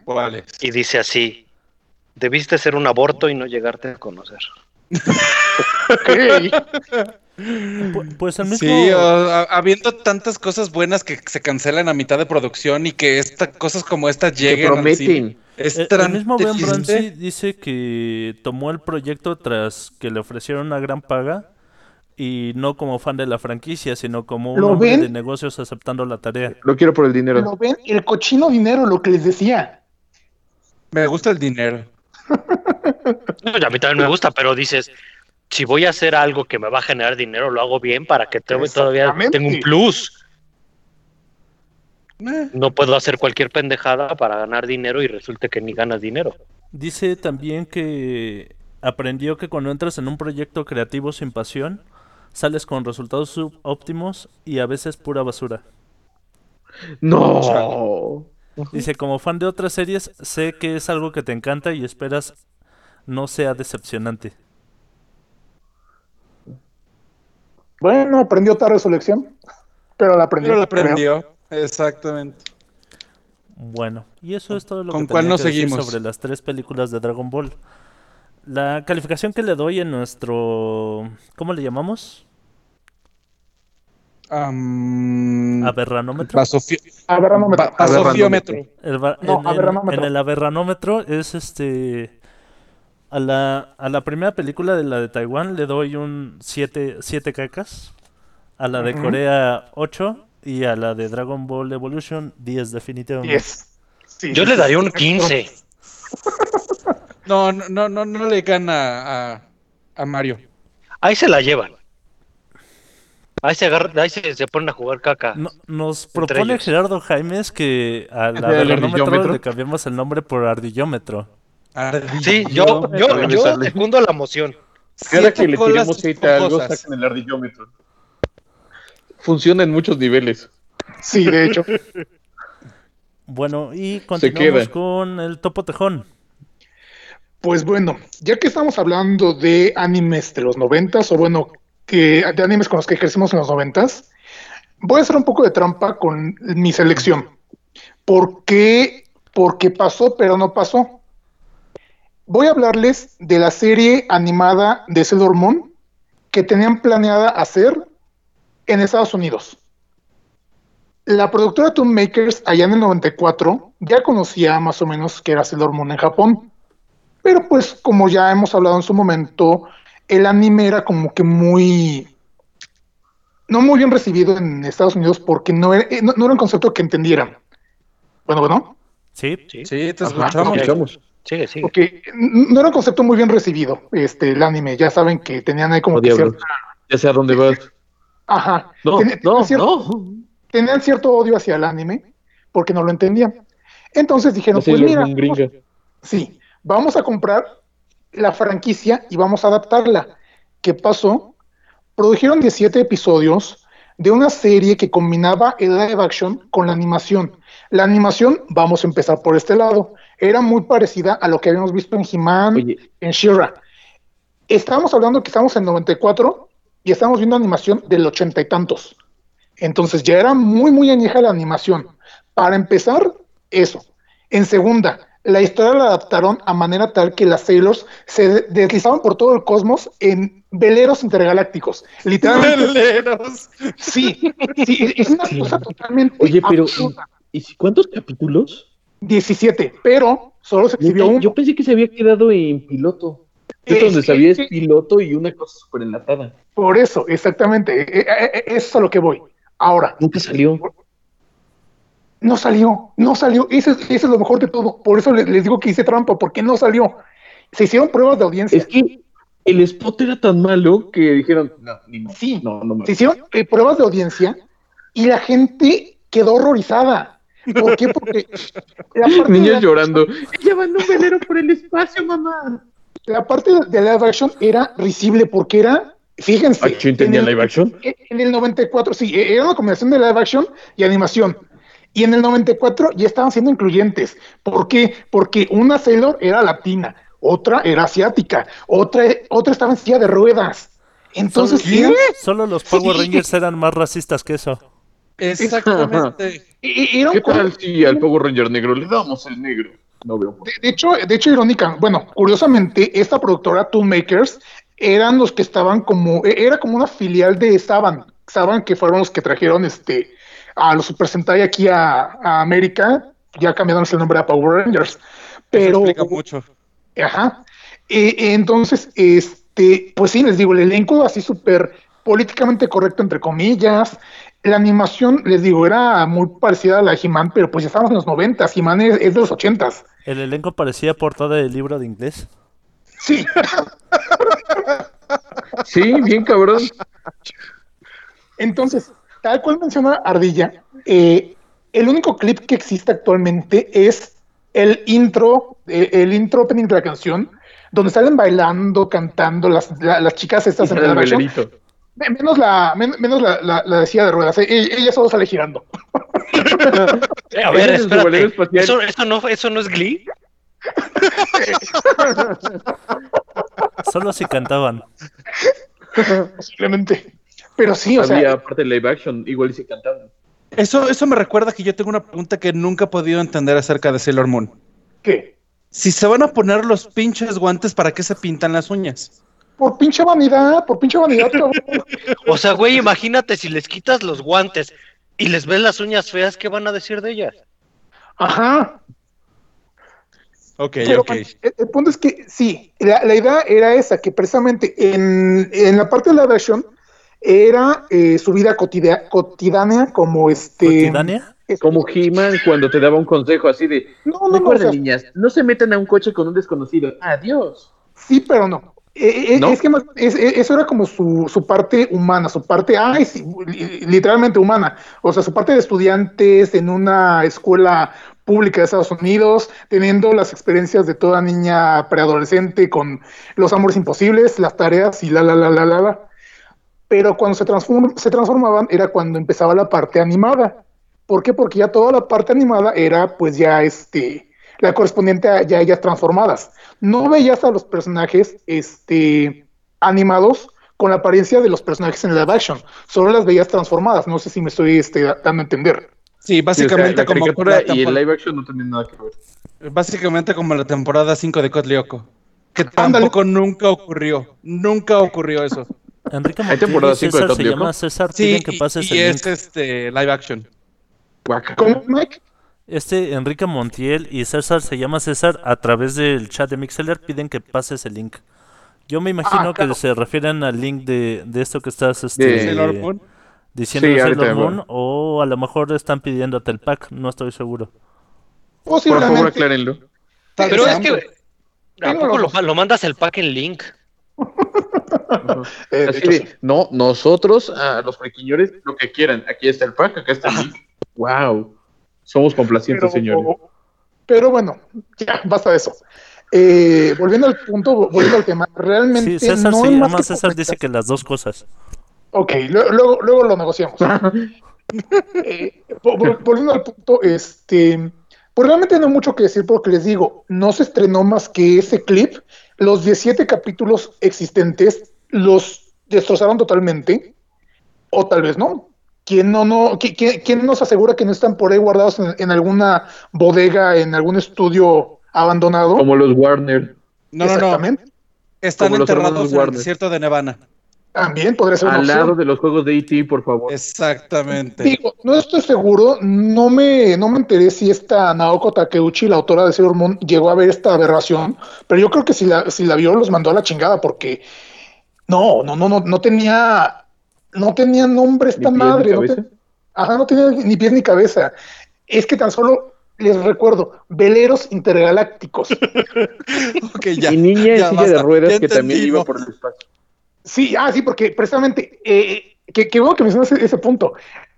¿Cuáles? Y dice así: Debiste ser un aborto y no llegarte a conocer. Pues el mismo... Sí, o- a- habiendo tantas cosas buenas que se cancelan a mitad de producción y que esta, cosas como estas Que lleguen al cine. prometen. Es El, el mismo Ben. Ramsey dice que tomó el proyecto tras que le ofrecieron una gran paga y no como fan de la franquicia, sino como un ¿Lo hombre ven? de negocios aceptando la tarea. Lo quiero por el dinero. Lo ven, el cochino dinero, lo que les decía. Me gusta el dinero. No, a mí también me gusta, pero dices: Si voy a hacer algo que me va a generar dinero, lo hago bien para que todavía tenga un plus. Eh, No puedo hacer cualquier pendejada para ganar dinero y resulte que ni ganas dinero. Dice también que aprendió que cuando entras en un proyecto creativo sin pasión, sales con resultados subóptimos y a veces pura basura. No. Dice, como fan de otras series, sé que es algo que te encanta y esperas no sea decepcionante. Bueno, aprendió tarde su lección, pero la aprendió. Pero la creo. aprendió. Exactamente. Bueno, y eso es todo lo ¿Con que cuál tenía nos que decir seguimos? sobre las tres películas de Dragon Ball. La calificación que le doy en nuestro... ¿Cómo le llamamos? Am, Aberranómetro. basofio- A ver, no me ba- basofiómetro. El ba- No, en, aberranómetro. en el aberranómetro es este... A la, a la primera película de la de Taiwán le doy un 7 siete cacas. A la de. Corea 8. Y a la de Dragon Ball Evolution 10 definitivamente. 10. Sí, Yo sí, le daría un 15. No, no, no, no, no le gana a, a Mario. Ahí se la llevan. Ahí se agarra, ahí se, se ponen a jugar caca. No- nos propone ellos. Gerardo Jaimes que al ¿El aberranómetro ardillómetro? le cambiamos el nombre por ardillómetro. Sí, yo, yo, yo la moción. Cada que le tiremos hate a algo, sacan el ardillómetro. Funciona en muchos niveles. Sí, de hecho. Bueno, y queda. continuamos con el topo tejón. Pues bueno, ya que estamos hablando de animes de los noventas, o bueno, que de animes con los que crecimos en los noventas, voy a hacer un poco de trampa con mi selección. ¿Por qué? Porque pasó, pero no pasó. Voy a hablarles de la serie animada de Sailor Moon que tenían planeada hacer en Estados Unidos. La productora Toon Makers allá en el 94 ya conocía más o menos que era Sailor Moon en Japón. Pero pues como ya hemos hablado en su momento, el anime era como que muy... No muy bien recibido en Estados Unidos porque no era, eh, no, no era un concepto que entendieran. Bueno, bueno. Sí, Sí, Sí, te Ajá. Escuchamos. Sigue, sigue. Porque no era un concepto muy bien recibido, este, el anime. Ya saben que tenían ahí como Oh, que cierta... Ya sé a dónde vas. Ajá. No, Ten- no, no. tenían cierto odio hacia el anime porque no lo entendían. Entonces dijeron, pues mira. Sí, vamos a comprar la franquicia y vamos a adaptarla. ¿Qué pasó? Produjeron 17 episodios de una serie que combinaba el live action con la animación. La animación, vamos a empezar por este lado, era muy parecida a lo que habíamos visto en He-Man, en She-Ra. Estábamos hablando que estamos en 94 y estamos viendo animación del ochenta y tantos. Entonces ya era muy, muy añeja la animación. Para empezar, eso. En segunda, la historia la adaptaron a manera tal que las Sailors se deslizaban por todo el cosmos en veleros intergalácticos. Literalmente. Veleros. Sí, sí, es una cosa totalmente. Oye, pero absurda. ¿Y cuántos capítulos? 17, pero solo se exhibió uno. Yo pensé que se había quedado en piloto. Es donde sabía es piloto y una cosa súper enlatada. Por eso, exactamente. eh, eh, eh, Eso es a lo que voy. Ahora, Nunca salió. no salió, no salió. Eso, es- eso es lo mejor de todo. Por eso les, les digo que hice trampa, porque no salió. Se hicieron pruebas de audiencia. Es que el spot era tan malo que dijeron, no, ni modo. Sí. no, no Se hicieron eh, pruebas de audiencia y la gente quedó horrorizada. ¿Por qué? Porque Niños llorando. Ella va en un velero por el espacio, mamá. la parte de live action era risible porque era, fíjense, ¿Ah, ¿sí en el- live action? En el 94, sí, e- era una combinación de live action y animación. Y en el 94 ya estaban siendo incluyentes. ¿Por qué? Porque una Sailor era latina, otra era asiática, otra, otra estaba en silla de ruedas. Entonces, ¿Qué? eran- Solo los Power Sí. Rangers eran más racistas que eso. Exactamente. E- e- era un ¿Qué tal si al Power Ranger negro le damos el negro? No veo. por De, de hecho, de hecho, irónica, bueno, curiosamente, esta productora Toon Makers eran los que estaban como, e- era como una filial de Saban, Saban que fueron los que trajeron este a los Super Sentai aquí a, a América, ya cambiaron el nombre a Power Rangers, Eso pero, explica mucho. ajá, Eh, entonces, este, pues sí, les digo, el elenco así súper políticamente correcto entre comillas, la animación, les digo, era muy parecida a la de He-Man, pero pues ya estábamos en los noventas, He-Man es, es de los ochentas. El elenco parecía portada del libro de inglés. Sí, Sí, bien cabrón. Entonces, tal cual menciona Ardilla, eh, el único clip que existe actualmente es el intro, eh, el intro opening de la canción, donde salen bailando, cantando las, la- las chicas estas en el. Me- Menos la, men- menos la, la, la de silla de ruedas, eh, ella, ella solo sale girando. Eh, a ver, es espérate. ¿Eso, eso, no, ¿Eso no es Glee? Solo si cantaban. posiblemente. Pero sí, o Había sea, parte de live action, igual y se cantaban. Eso, eso me recuerda que yo tengo una pregunta que nunca he podido entender acerca de Sailor Moon. ¿qué? Si se van a poner los pinches guantes, ¿para qué se pintan las uñas? Por pinche vanidad, por pinche vanidad, cabrón. O sea, güey, imagínate si les quitas los guantes y les ves las uñas feas, ¿qué van a decir de ellas? Ajá. Ok, Pero, ok. el, el punto es que sí, la, la idea era esa, que precisamente en, en la parte de la versión era eh, su vida cotidia- cotidiana como este... ¿Cotidiana? Como He-Man cuando te daba un consejo así de, No, no, no, o recuerden sea, niñas, no se metan a un coche con un desconocido. Adiós. sí, pero no. Eh, eh, ¿No? Es que más- es- es- eso era como su, su parte humana, su parte, ay, sí, literalmente humana. O sea, su parte de estudiantes en una escuela pública de Estados Unidos, teniendo las experiencias de toda niña preadolescente con los amores imposibles, las tareas y la, la, la, la, la, la. Pero cuando se, transform- se transformaban era cuando empezaba la parte animada. ¿Por qué? Porque ya toda la parte animada era pues ya este la correspondiente a ya ellas transformadas. No veías a los personajes este animados con la apariencia de los personajes en live action, solo las veías transformadas. No sé si me estoy este, dando a entender. Sí, Sí, o sea, básicamente la como caricatura la y el live action no tienen nada que ver. básicamente como la temporada 5 de Cotlioco. Que Ándale. tampoco nunca ocurrió. Nunca ocurrió eso. Enrique ¿Hay Montiel temporada y cinco de César Top se llama? César, Sí, que y, pases y el es este live action. Guaca. ¿Cómo, Mike? Este Enrique Montiel y César se llama César a través del chat de Mixeler piden que pases el link. Yo me imagino Ah, claro. que se refieren al link de, de esto que estás este, De diciendo Sí, Sailor Moon o a lo mejor están pidiéndote el pack, no estoy seguro. Por favor, aclárenlo. Pero es que. ¿a poco lo, mandas el pack en link? Eh, Así de, no, nosotros, a los frequiñores, lo que quieran. Aquí está el pack, acá está el link. Wow. Somos complacientes, pero, señores. pero bueno, ya, basta de eso. Eh, volviendo al punto, volviendo al tema, realmente Sí, César no hay más que César, dice que las dos cosas. Ok, luego, luego lo negociamos. Eh, vo- vo- volviendo al punto, este, pues realmente no hay mucho que decir porque les digo, no se estrenó más que ese clip. Los 17 capítulos existentes los destrozaron totalmente, o tal vez no. ¿Quién, no, no, qui- quién, quién nos asegura que no están por ahí guardados en, en alguna bodega, en algún estudio abandonado? Como los Warner. No, no, no. Exactamente. Están Como los hermanos enterrados en el desierto de Nevada. También podría ser una Al opción. lado de los juegos de E.T., por favor. Exactamente. Digo, no estoy seguro, no me, no me enteré si esta Naoko Takeuchi, la autora de Sailor Moon, llegó a ver esta aberración, pero yo creo que si la, si la vio los mandó a la chingada porque no, no, no, no, no tenía, no tenía nombre esta Ni pies ni madre, no ajá, no tenía ni pies ni cabeza. Es que tan solo les recuerdo, veleros intergalácticos. Ok, ya. y niña en silla de ruedas Ya que también iba por el espacio. Sí, ah, sí, porque precisamente, eh, que, que bueno que mencionas ese, ese punto.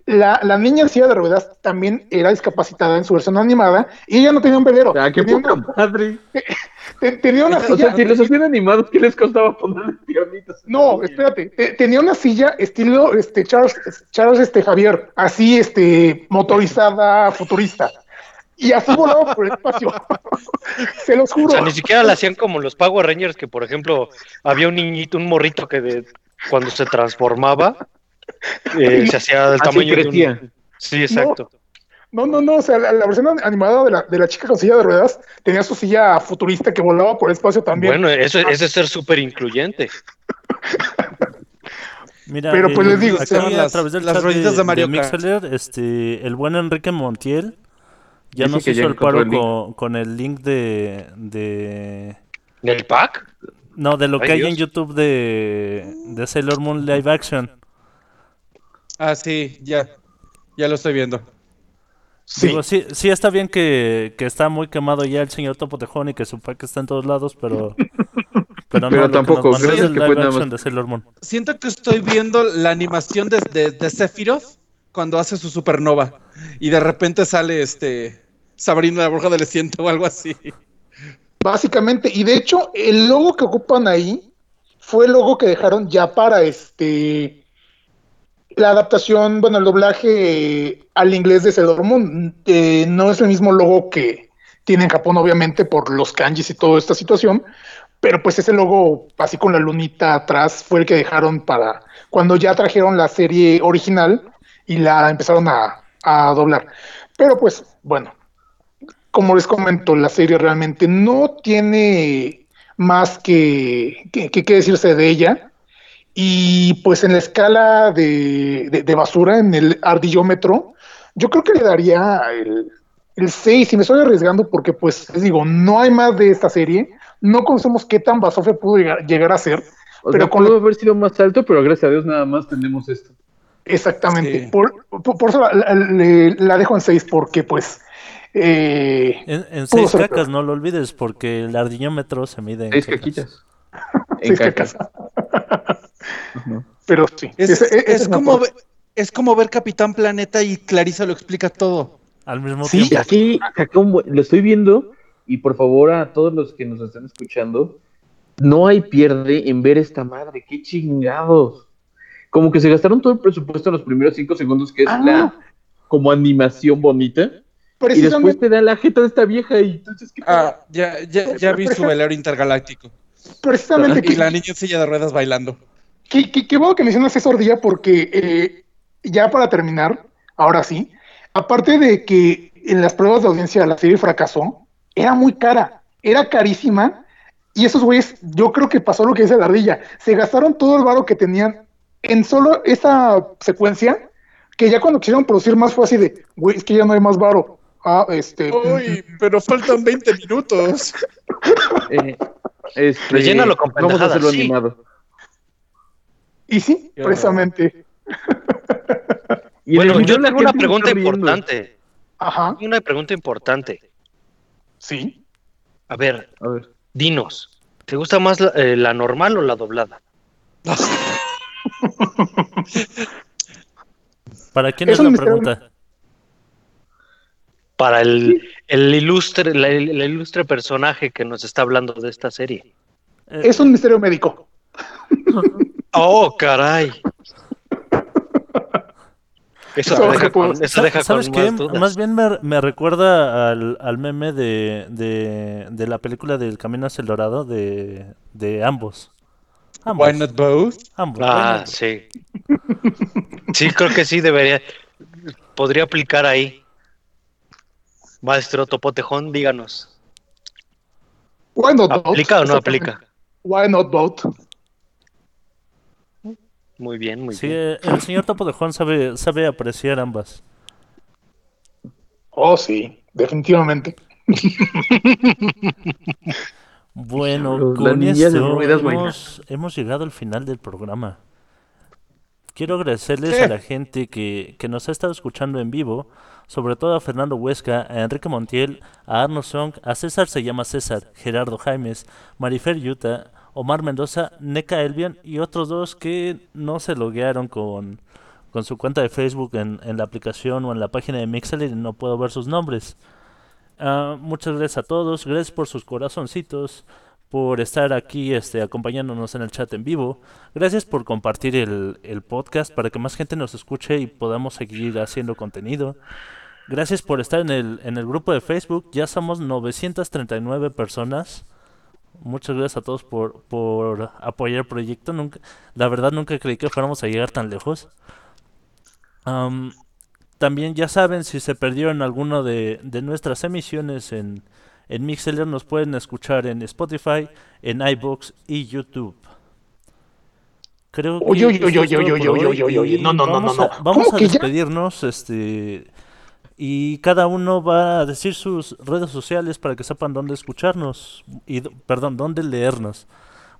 La, la niña en silla de ruedas también era discapacitada en su versión animada y ella no tenía un velero. Ah, qué tenía, poca una, madre. te- tenía una O silla. sea, si los hacían animados, ¿qué les costaba ponerle piernitas? No, espérate, te- tenía una silla estilo este Charles, Charles este Javier, así este motorizada, futurista. Y así volaba por el espacio. Se los O juro. sea, ni siquiera la hacían como los Power Rangers, que por ejemplo, había un niñito, un morrito que de, cuando se transformaba, eh, se hacía del Así tamaño de crecía. un... Sí, exacto. No, no, no, o sea, la, la versión animada de la, de la chica con silla de ruedas tenía su silla futurista que volaba por el espacio también. Bueno, eso, eso es ser súper incluyente. Mira, Pero, pues, eh, les digo, se llaman a través del las chat rueditas de Mario Kart. Mixeler, este, el buen Enrique Montiel ya Dice nos que ya hizo el paro el con, con el link de, de ¿Del pack? no de lo Ay, que hay en. YouTube de, de Sailor Moon Live Action. Ah, sí, ya. Ya lo estoy viendo. Sí. Digo, sí, sí está bien que, que está muy quemado ya el señor Topo Tejón y que su pack está en todos lados, pero pero no, Pero que tampoco, es gracias el que live fue nada action más. de Sailor Moon. Siento que estoy viendo la animación de, de, de Sephiroth cuando hace su supernova. Y de repente sale este Sabrina la bruja del desierto o algo así. Básicamente, y de hecho, el logo que ocupan ahí fue el logo que dejaron ya para este la adaptación, bueno, el doblaje eh, al inglés de Sailor Moon. Eh, no es el mismo logo que tiene en Japón, obviamente, por los kanjis y toda esta situación, pero pues ese logo así con la lunita atrás fue el que dejaron para cuando ya trajeron la serie original y la empezaron a, a doblar. Pero pues bueno, como les comento, la serie realmente no tiene más que, que, que- que decirse de ella. Y pues en la escala de, de- de basura, en el ardillómetro, yo creo que le daría el, el 6 y me estoy arriesgando porque pues les digo, no hay más de esta serie, no conocemos qué tan basofia pudo llegar, llegar a ser. O Pero sea, con pudo haber sido más alto, pero gracias a Dios nada más tenemos esto. Exactamente. Sí. Por, por- por eso la, la- le- la dejo en 6 porque pues... eh, En, en seis cacas, peor. no lo olvides, porque el ardillómetro se mide en Seis cacas. caquitas. En seis caca. cacas. Pero sí. Es, como, aporte. ve- es como ver Capitán Planeta y Clarisa lo explica todo. Al mismo Sí, tiempo. aquí saca un buen- lo estoy viendo y por favor a todos los que nos están escuchando, no hay pierde en ver esta madre, qué chingados. Como que se gastaron todo el presupuesto en los primeros cinco segundos, que es Ah. la como animación bonita, y después te da la jeta de esta vieja y entonces ¿qué pedo? Ah, ya, ya, ya vi su velero intergaláctico. precisamente Y que, la niña en silla de ruedas bailando. Qué, qué- qué bueno que mencionas eso, Ardilla, porque eh, ya para terminar, ahora sí, aparte de que en las pruebas de audiencia la serie fracasó, era muy cara, era carísima, y esos güeyes, yo creo que pasó lo que dice la Ardilla, se gastaron todo el varo que tenían en solo esa secuencia, que ya cuando quisieron producir más fue así de, güey, es que ya no hay más varo. Ah, este... Uy, pero faltan 20 minutos. Eh, este, Rellénalo con Vamos a hacerlo sí. animado. Y sí, Qué precisamente. Y bueno, yo la tengo una pregunta importante. Ajá, Tengo Una pregunta importante. sí. A ver, A ver. dinos. ¿Te gusta más la, eh, la normal o la doblada? ¿Para quién Es la misterio. pregunta? Para el, el ilustre, la- el, el ilustre personaje que nos está hablando de esta serie. Eh, Es un misterio médico. Oh, caray. Eso deja con, eso deja ¿Sabes con qué? más dudas. Más bien me, me recuerda al, al meme de, de, de la película del Camino hacia el Dorado de, de ambos. Ambos. Why not both? ambos, Ah, sí. Sí, creo que sí debería. Podría aplicar ahí. Maestro Topotejón, díganos. Why not both? ¿Aplica o no aplica? Why not both? Muy bien, muy Sí, bien. eh, el señor Topo de Juan sabe, sabe apreciar ambas. Oh, sí, definitivamente. Bueno, Los- con esto ruedas hemos, hemos llegado al final del programa. Quiero agradecerles Sí. a la gente que, que nos ha estado escuchando en vivo, sobre todo a Fernando Huesca, a Enrique Montiel, a Arno Song, a César se llama César, Gerardo Jaimes, Marifer Yuta, Omar Mendoza, Neca Elvian y otros dos que no se loguearon con, con su cuenta de Facebook en, en la aplicación o en la página de Mixel y no puedo ver sus nombres. Ah, muchas gracias a todos, gracias por sus corazoncitos, por estar aquí este, acompañándonos en el chat en vivo. Gracias por compartir el, el podcast para que más gente nos escuche y podamos seguir haciendo contenido. Gracias por estar en el, en el grupo de Facebook. Ya somos 939 personas. Muchas gracias a todos por, por apoyar el proyecto. Nunca, la verdad nunca creí que fuéramos a llegar tan lejos. Am, también ya saben, si se perdieron alguno de, de nuestras emisiones en, en Mixler, nos pueden escuchar en Spotify, en iBox y YouTube. Creo que Oye, oye, oye, oye, oye, oye, no, no, no, no, no. Vamos ¿Cómo a despedirnos, este, y cada uno va a decir sus redes sociales para que sepan dónde escucharnos y, perdón, dónde leernos.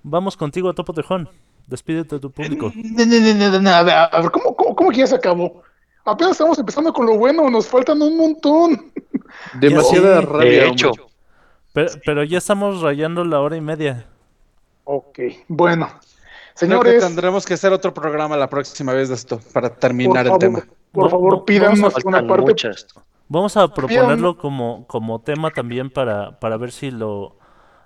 Vamos contigo a Topo Tejón. Despídete de tu público. No, no, no, no, no, a ver, ¿cómo, cómo, cómo que ya se acabó? Apenas estamos empezando con lo bueno, nos faltan un montón. Demasiada sí. rabia. De hombre. hecho, Pero, pero ya estamos rayando la hora y media. Ok, bueno. Creo que Señores, tendremos que hacer otro programa la próxima vez de esto para terminar el tema. por favor, pídanos vamos una parte. muchas. Vamos a proponerlo como, como tema también para, para ver si lo,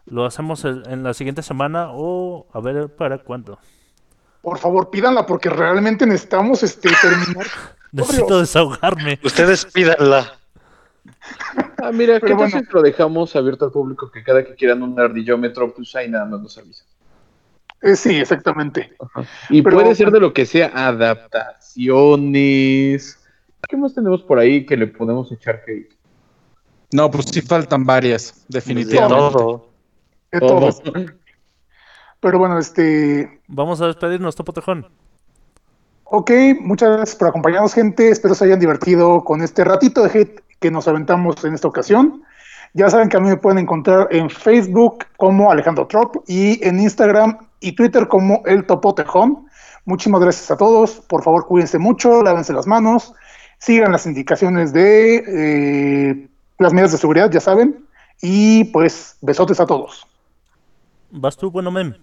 lo hacemos en la siguiente semana o a ver para cuándo. Por favor, pídanla porque realmente necesitamos este terminar. Necesito desahogarme. Ustedes pídanla. Ah, mira, ¿qué Pero tal bueno. lo dejamos abierto al público que cada que quieran un ardillómetro, pues ahí nada más nos avisa? Eh, sí, exactamente. Y Pero- puede ser de lo que sea, adaptaciones. ¿Qué más tenemos por ahí que le podemos echar hate? No, pues sí faltan varias, De definitivamente. todo. De Todo. todos. Pero bueno, este. Vamos a despedirnos, Topo Tejón. Ok, muchas gracias por acompañarnos, gente. Espero se hayan divertido con este ratito de hate que nos aventamos en esta ocasión. Ya saben que a mí me pueden encontrar en Facebook como Alejandro Trop y en Instagram y Twitter como El Topo Tejón. Muchísimas gracias a todos. Por favor, cuídense mucho, lávense las manos, sigan las indicaciones de eh, las medidas de seguridad, ya saben. Y pues, besotes a todos. ¿Vas tú, bueno, mem?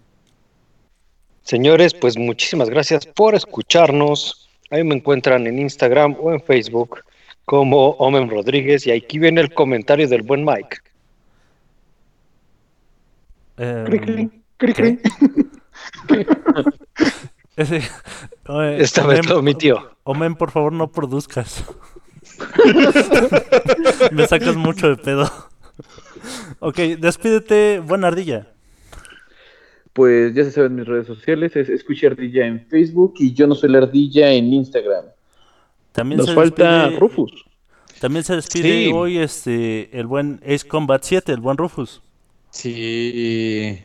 Señores, pues muchísimas gracias por escucharnos. Ahí me encuentran en Instagram o en Facebook como Omen Rodríguez y aquí viene el comentario del buen Mike. Cri, cri, cri, ¿qué? cri. ese- Oye, Esta vez Omen, lo omitió. Omen, por favor, no produzcas. Me sacas mucho de pedo. ok, despídete, buena ardilla. Pues ya se saben mis redes sociales, es Escucha Ardilla en Facebook y yo no soy la ardilla en Instagram. También Nos se falta despide- Rufus. También se despide Sí. hoy este el buen Ace Combat 7, el buen Rufus. Sí.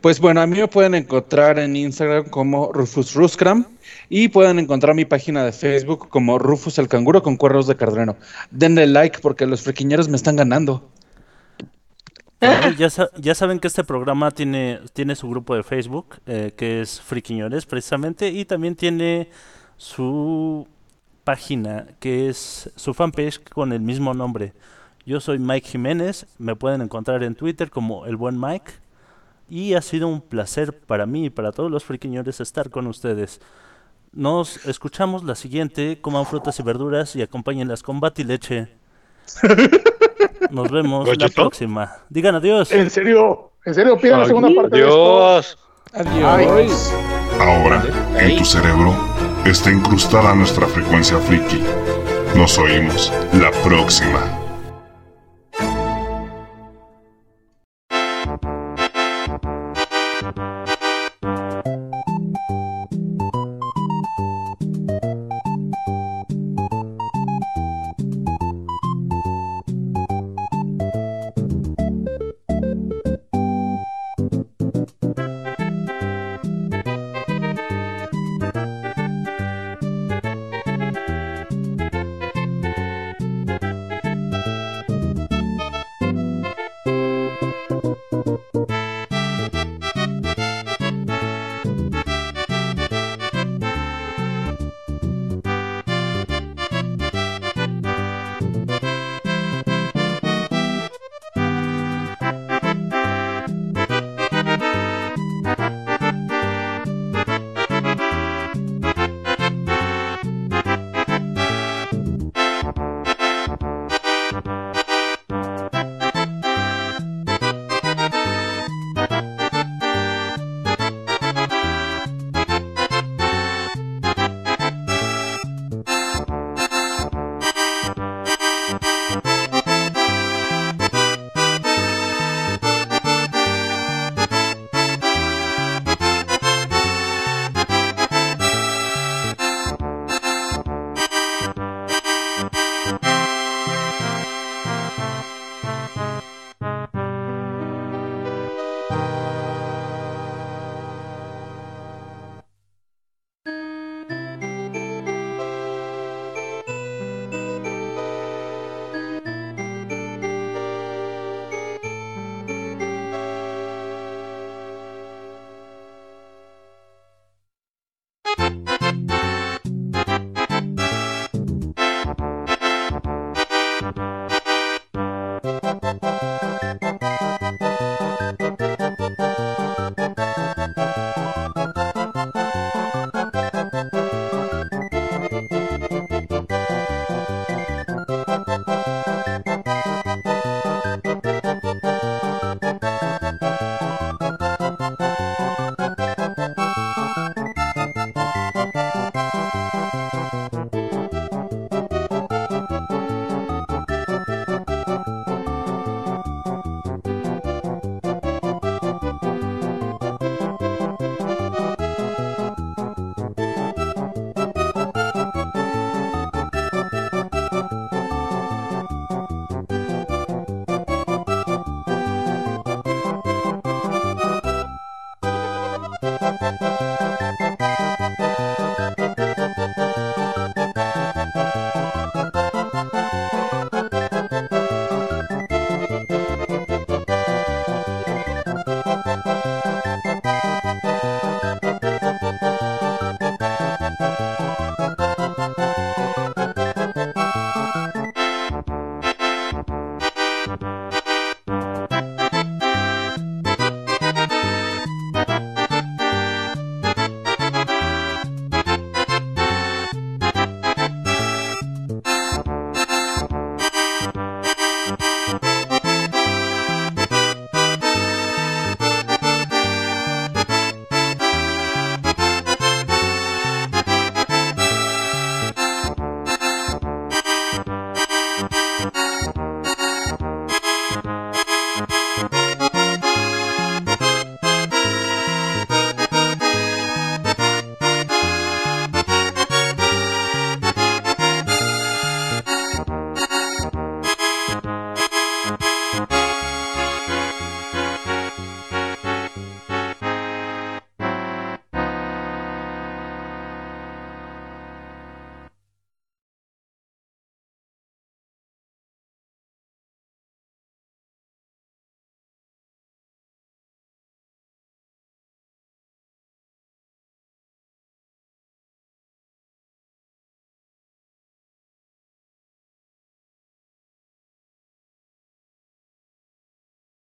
Pues bueno, a mí me pueden encontrar en Instagram como Rufus Ruscram y pueden encontrar mi página de Facebook como Rufus el Canguro con cuernos de cardreno. Denle like porque los frequiñeros me están ganando. Ya, sa- ya saben que este programa tiene, tiene su grupo de Facebook, eh, que es Friquiñores precisamente, y también tiene su página, que es su fanpage con el mismo nombre. Yo soy Mike Jiménez, me pueden encontrar en Twitter como el buen Mike, y ha sido un placer para mí y para todos los friquiñores estar con ustedes. Nos escuchamos la siguiente, coman frutas y verduras y acompáñenlas con batileche. Nos vemos la próxima. Digan adiós. En serio, en serio, pidan la segunda parte de esto. Adiós. Adiós. Ahora, en tu cerebro, está incrustada nuestra frecuencia friki. Nos oímos la próxima.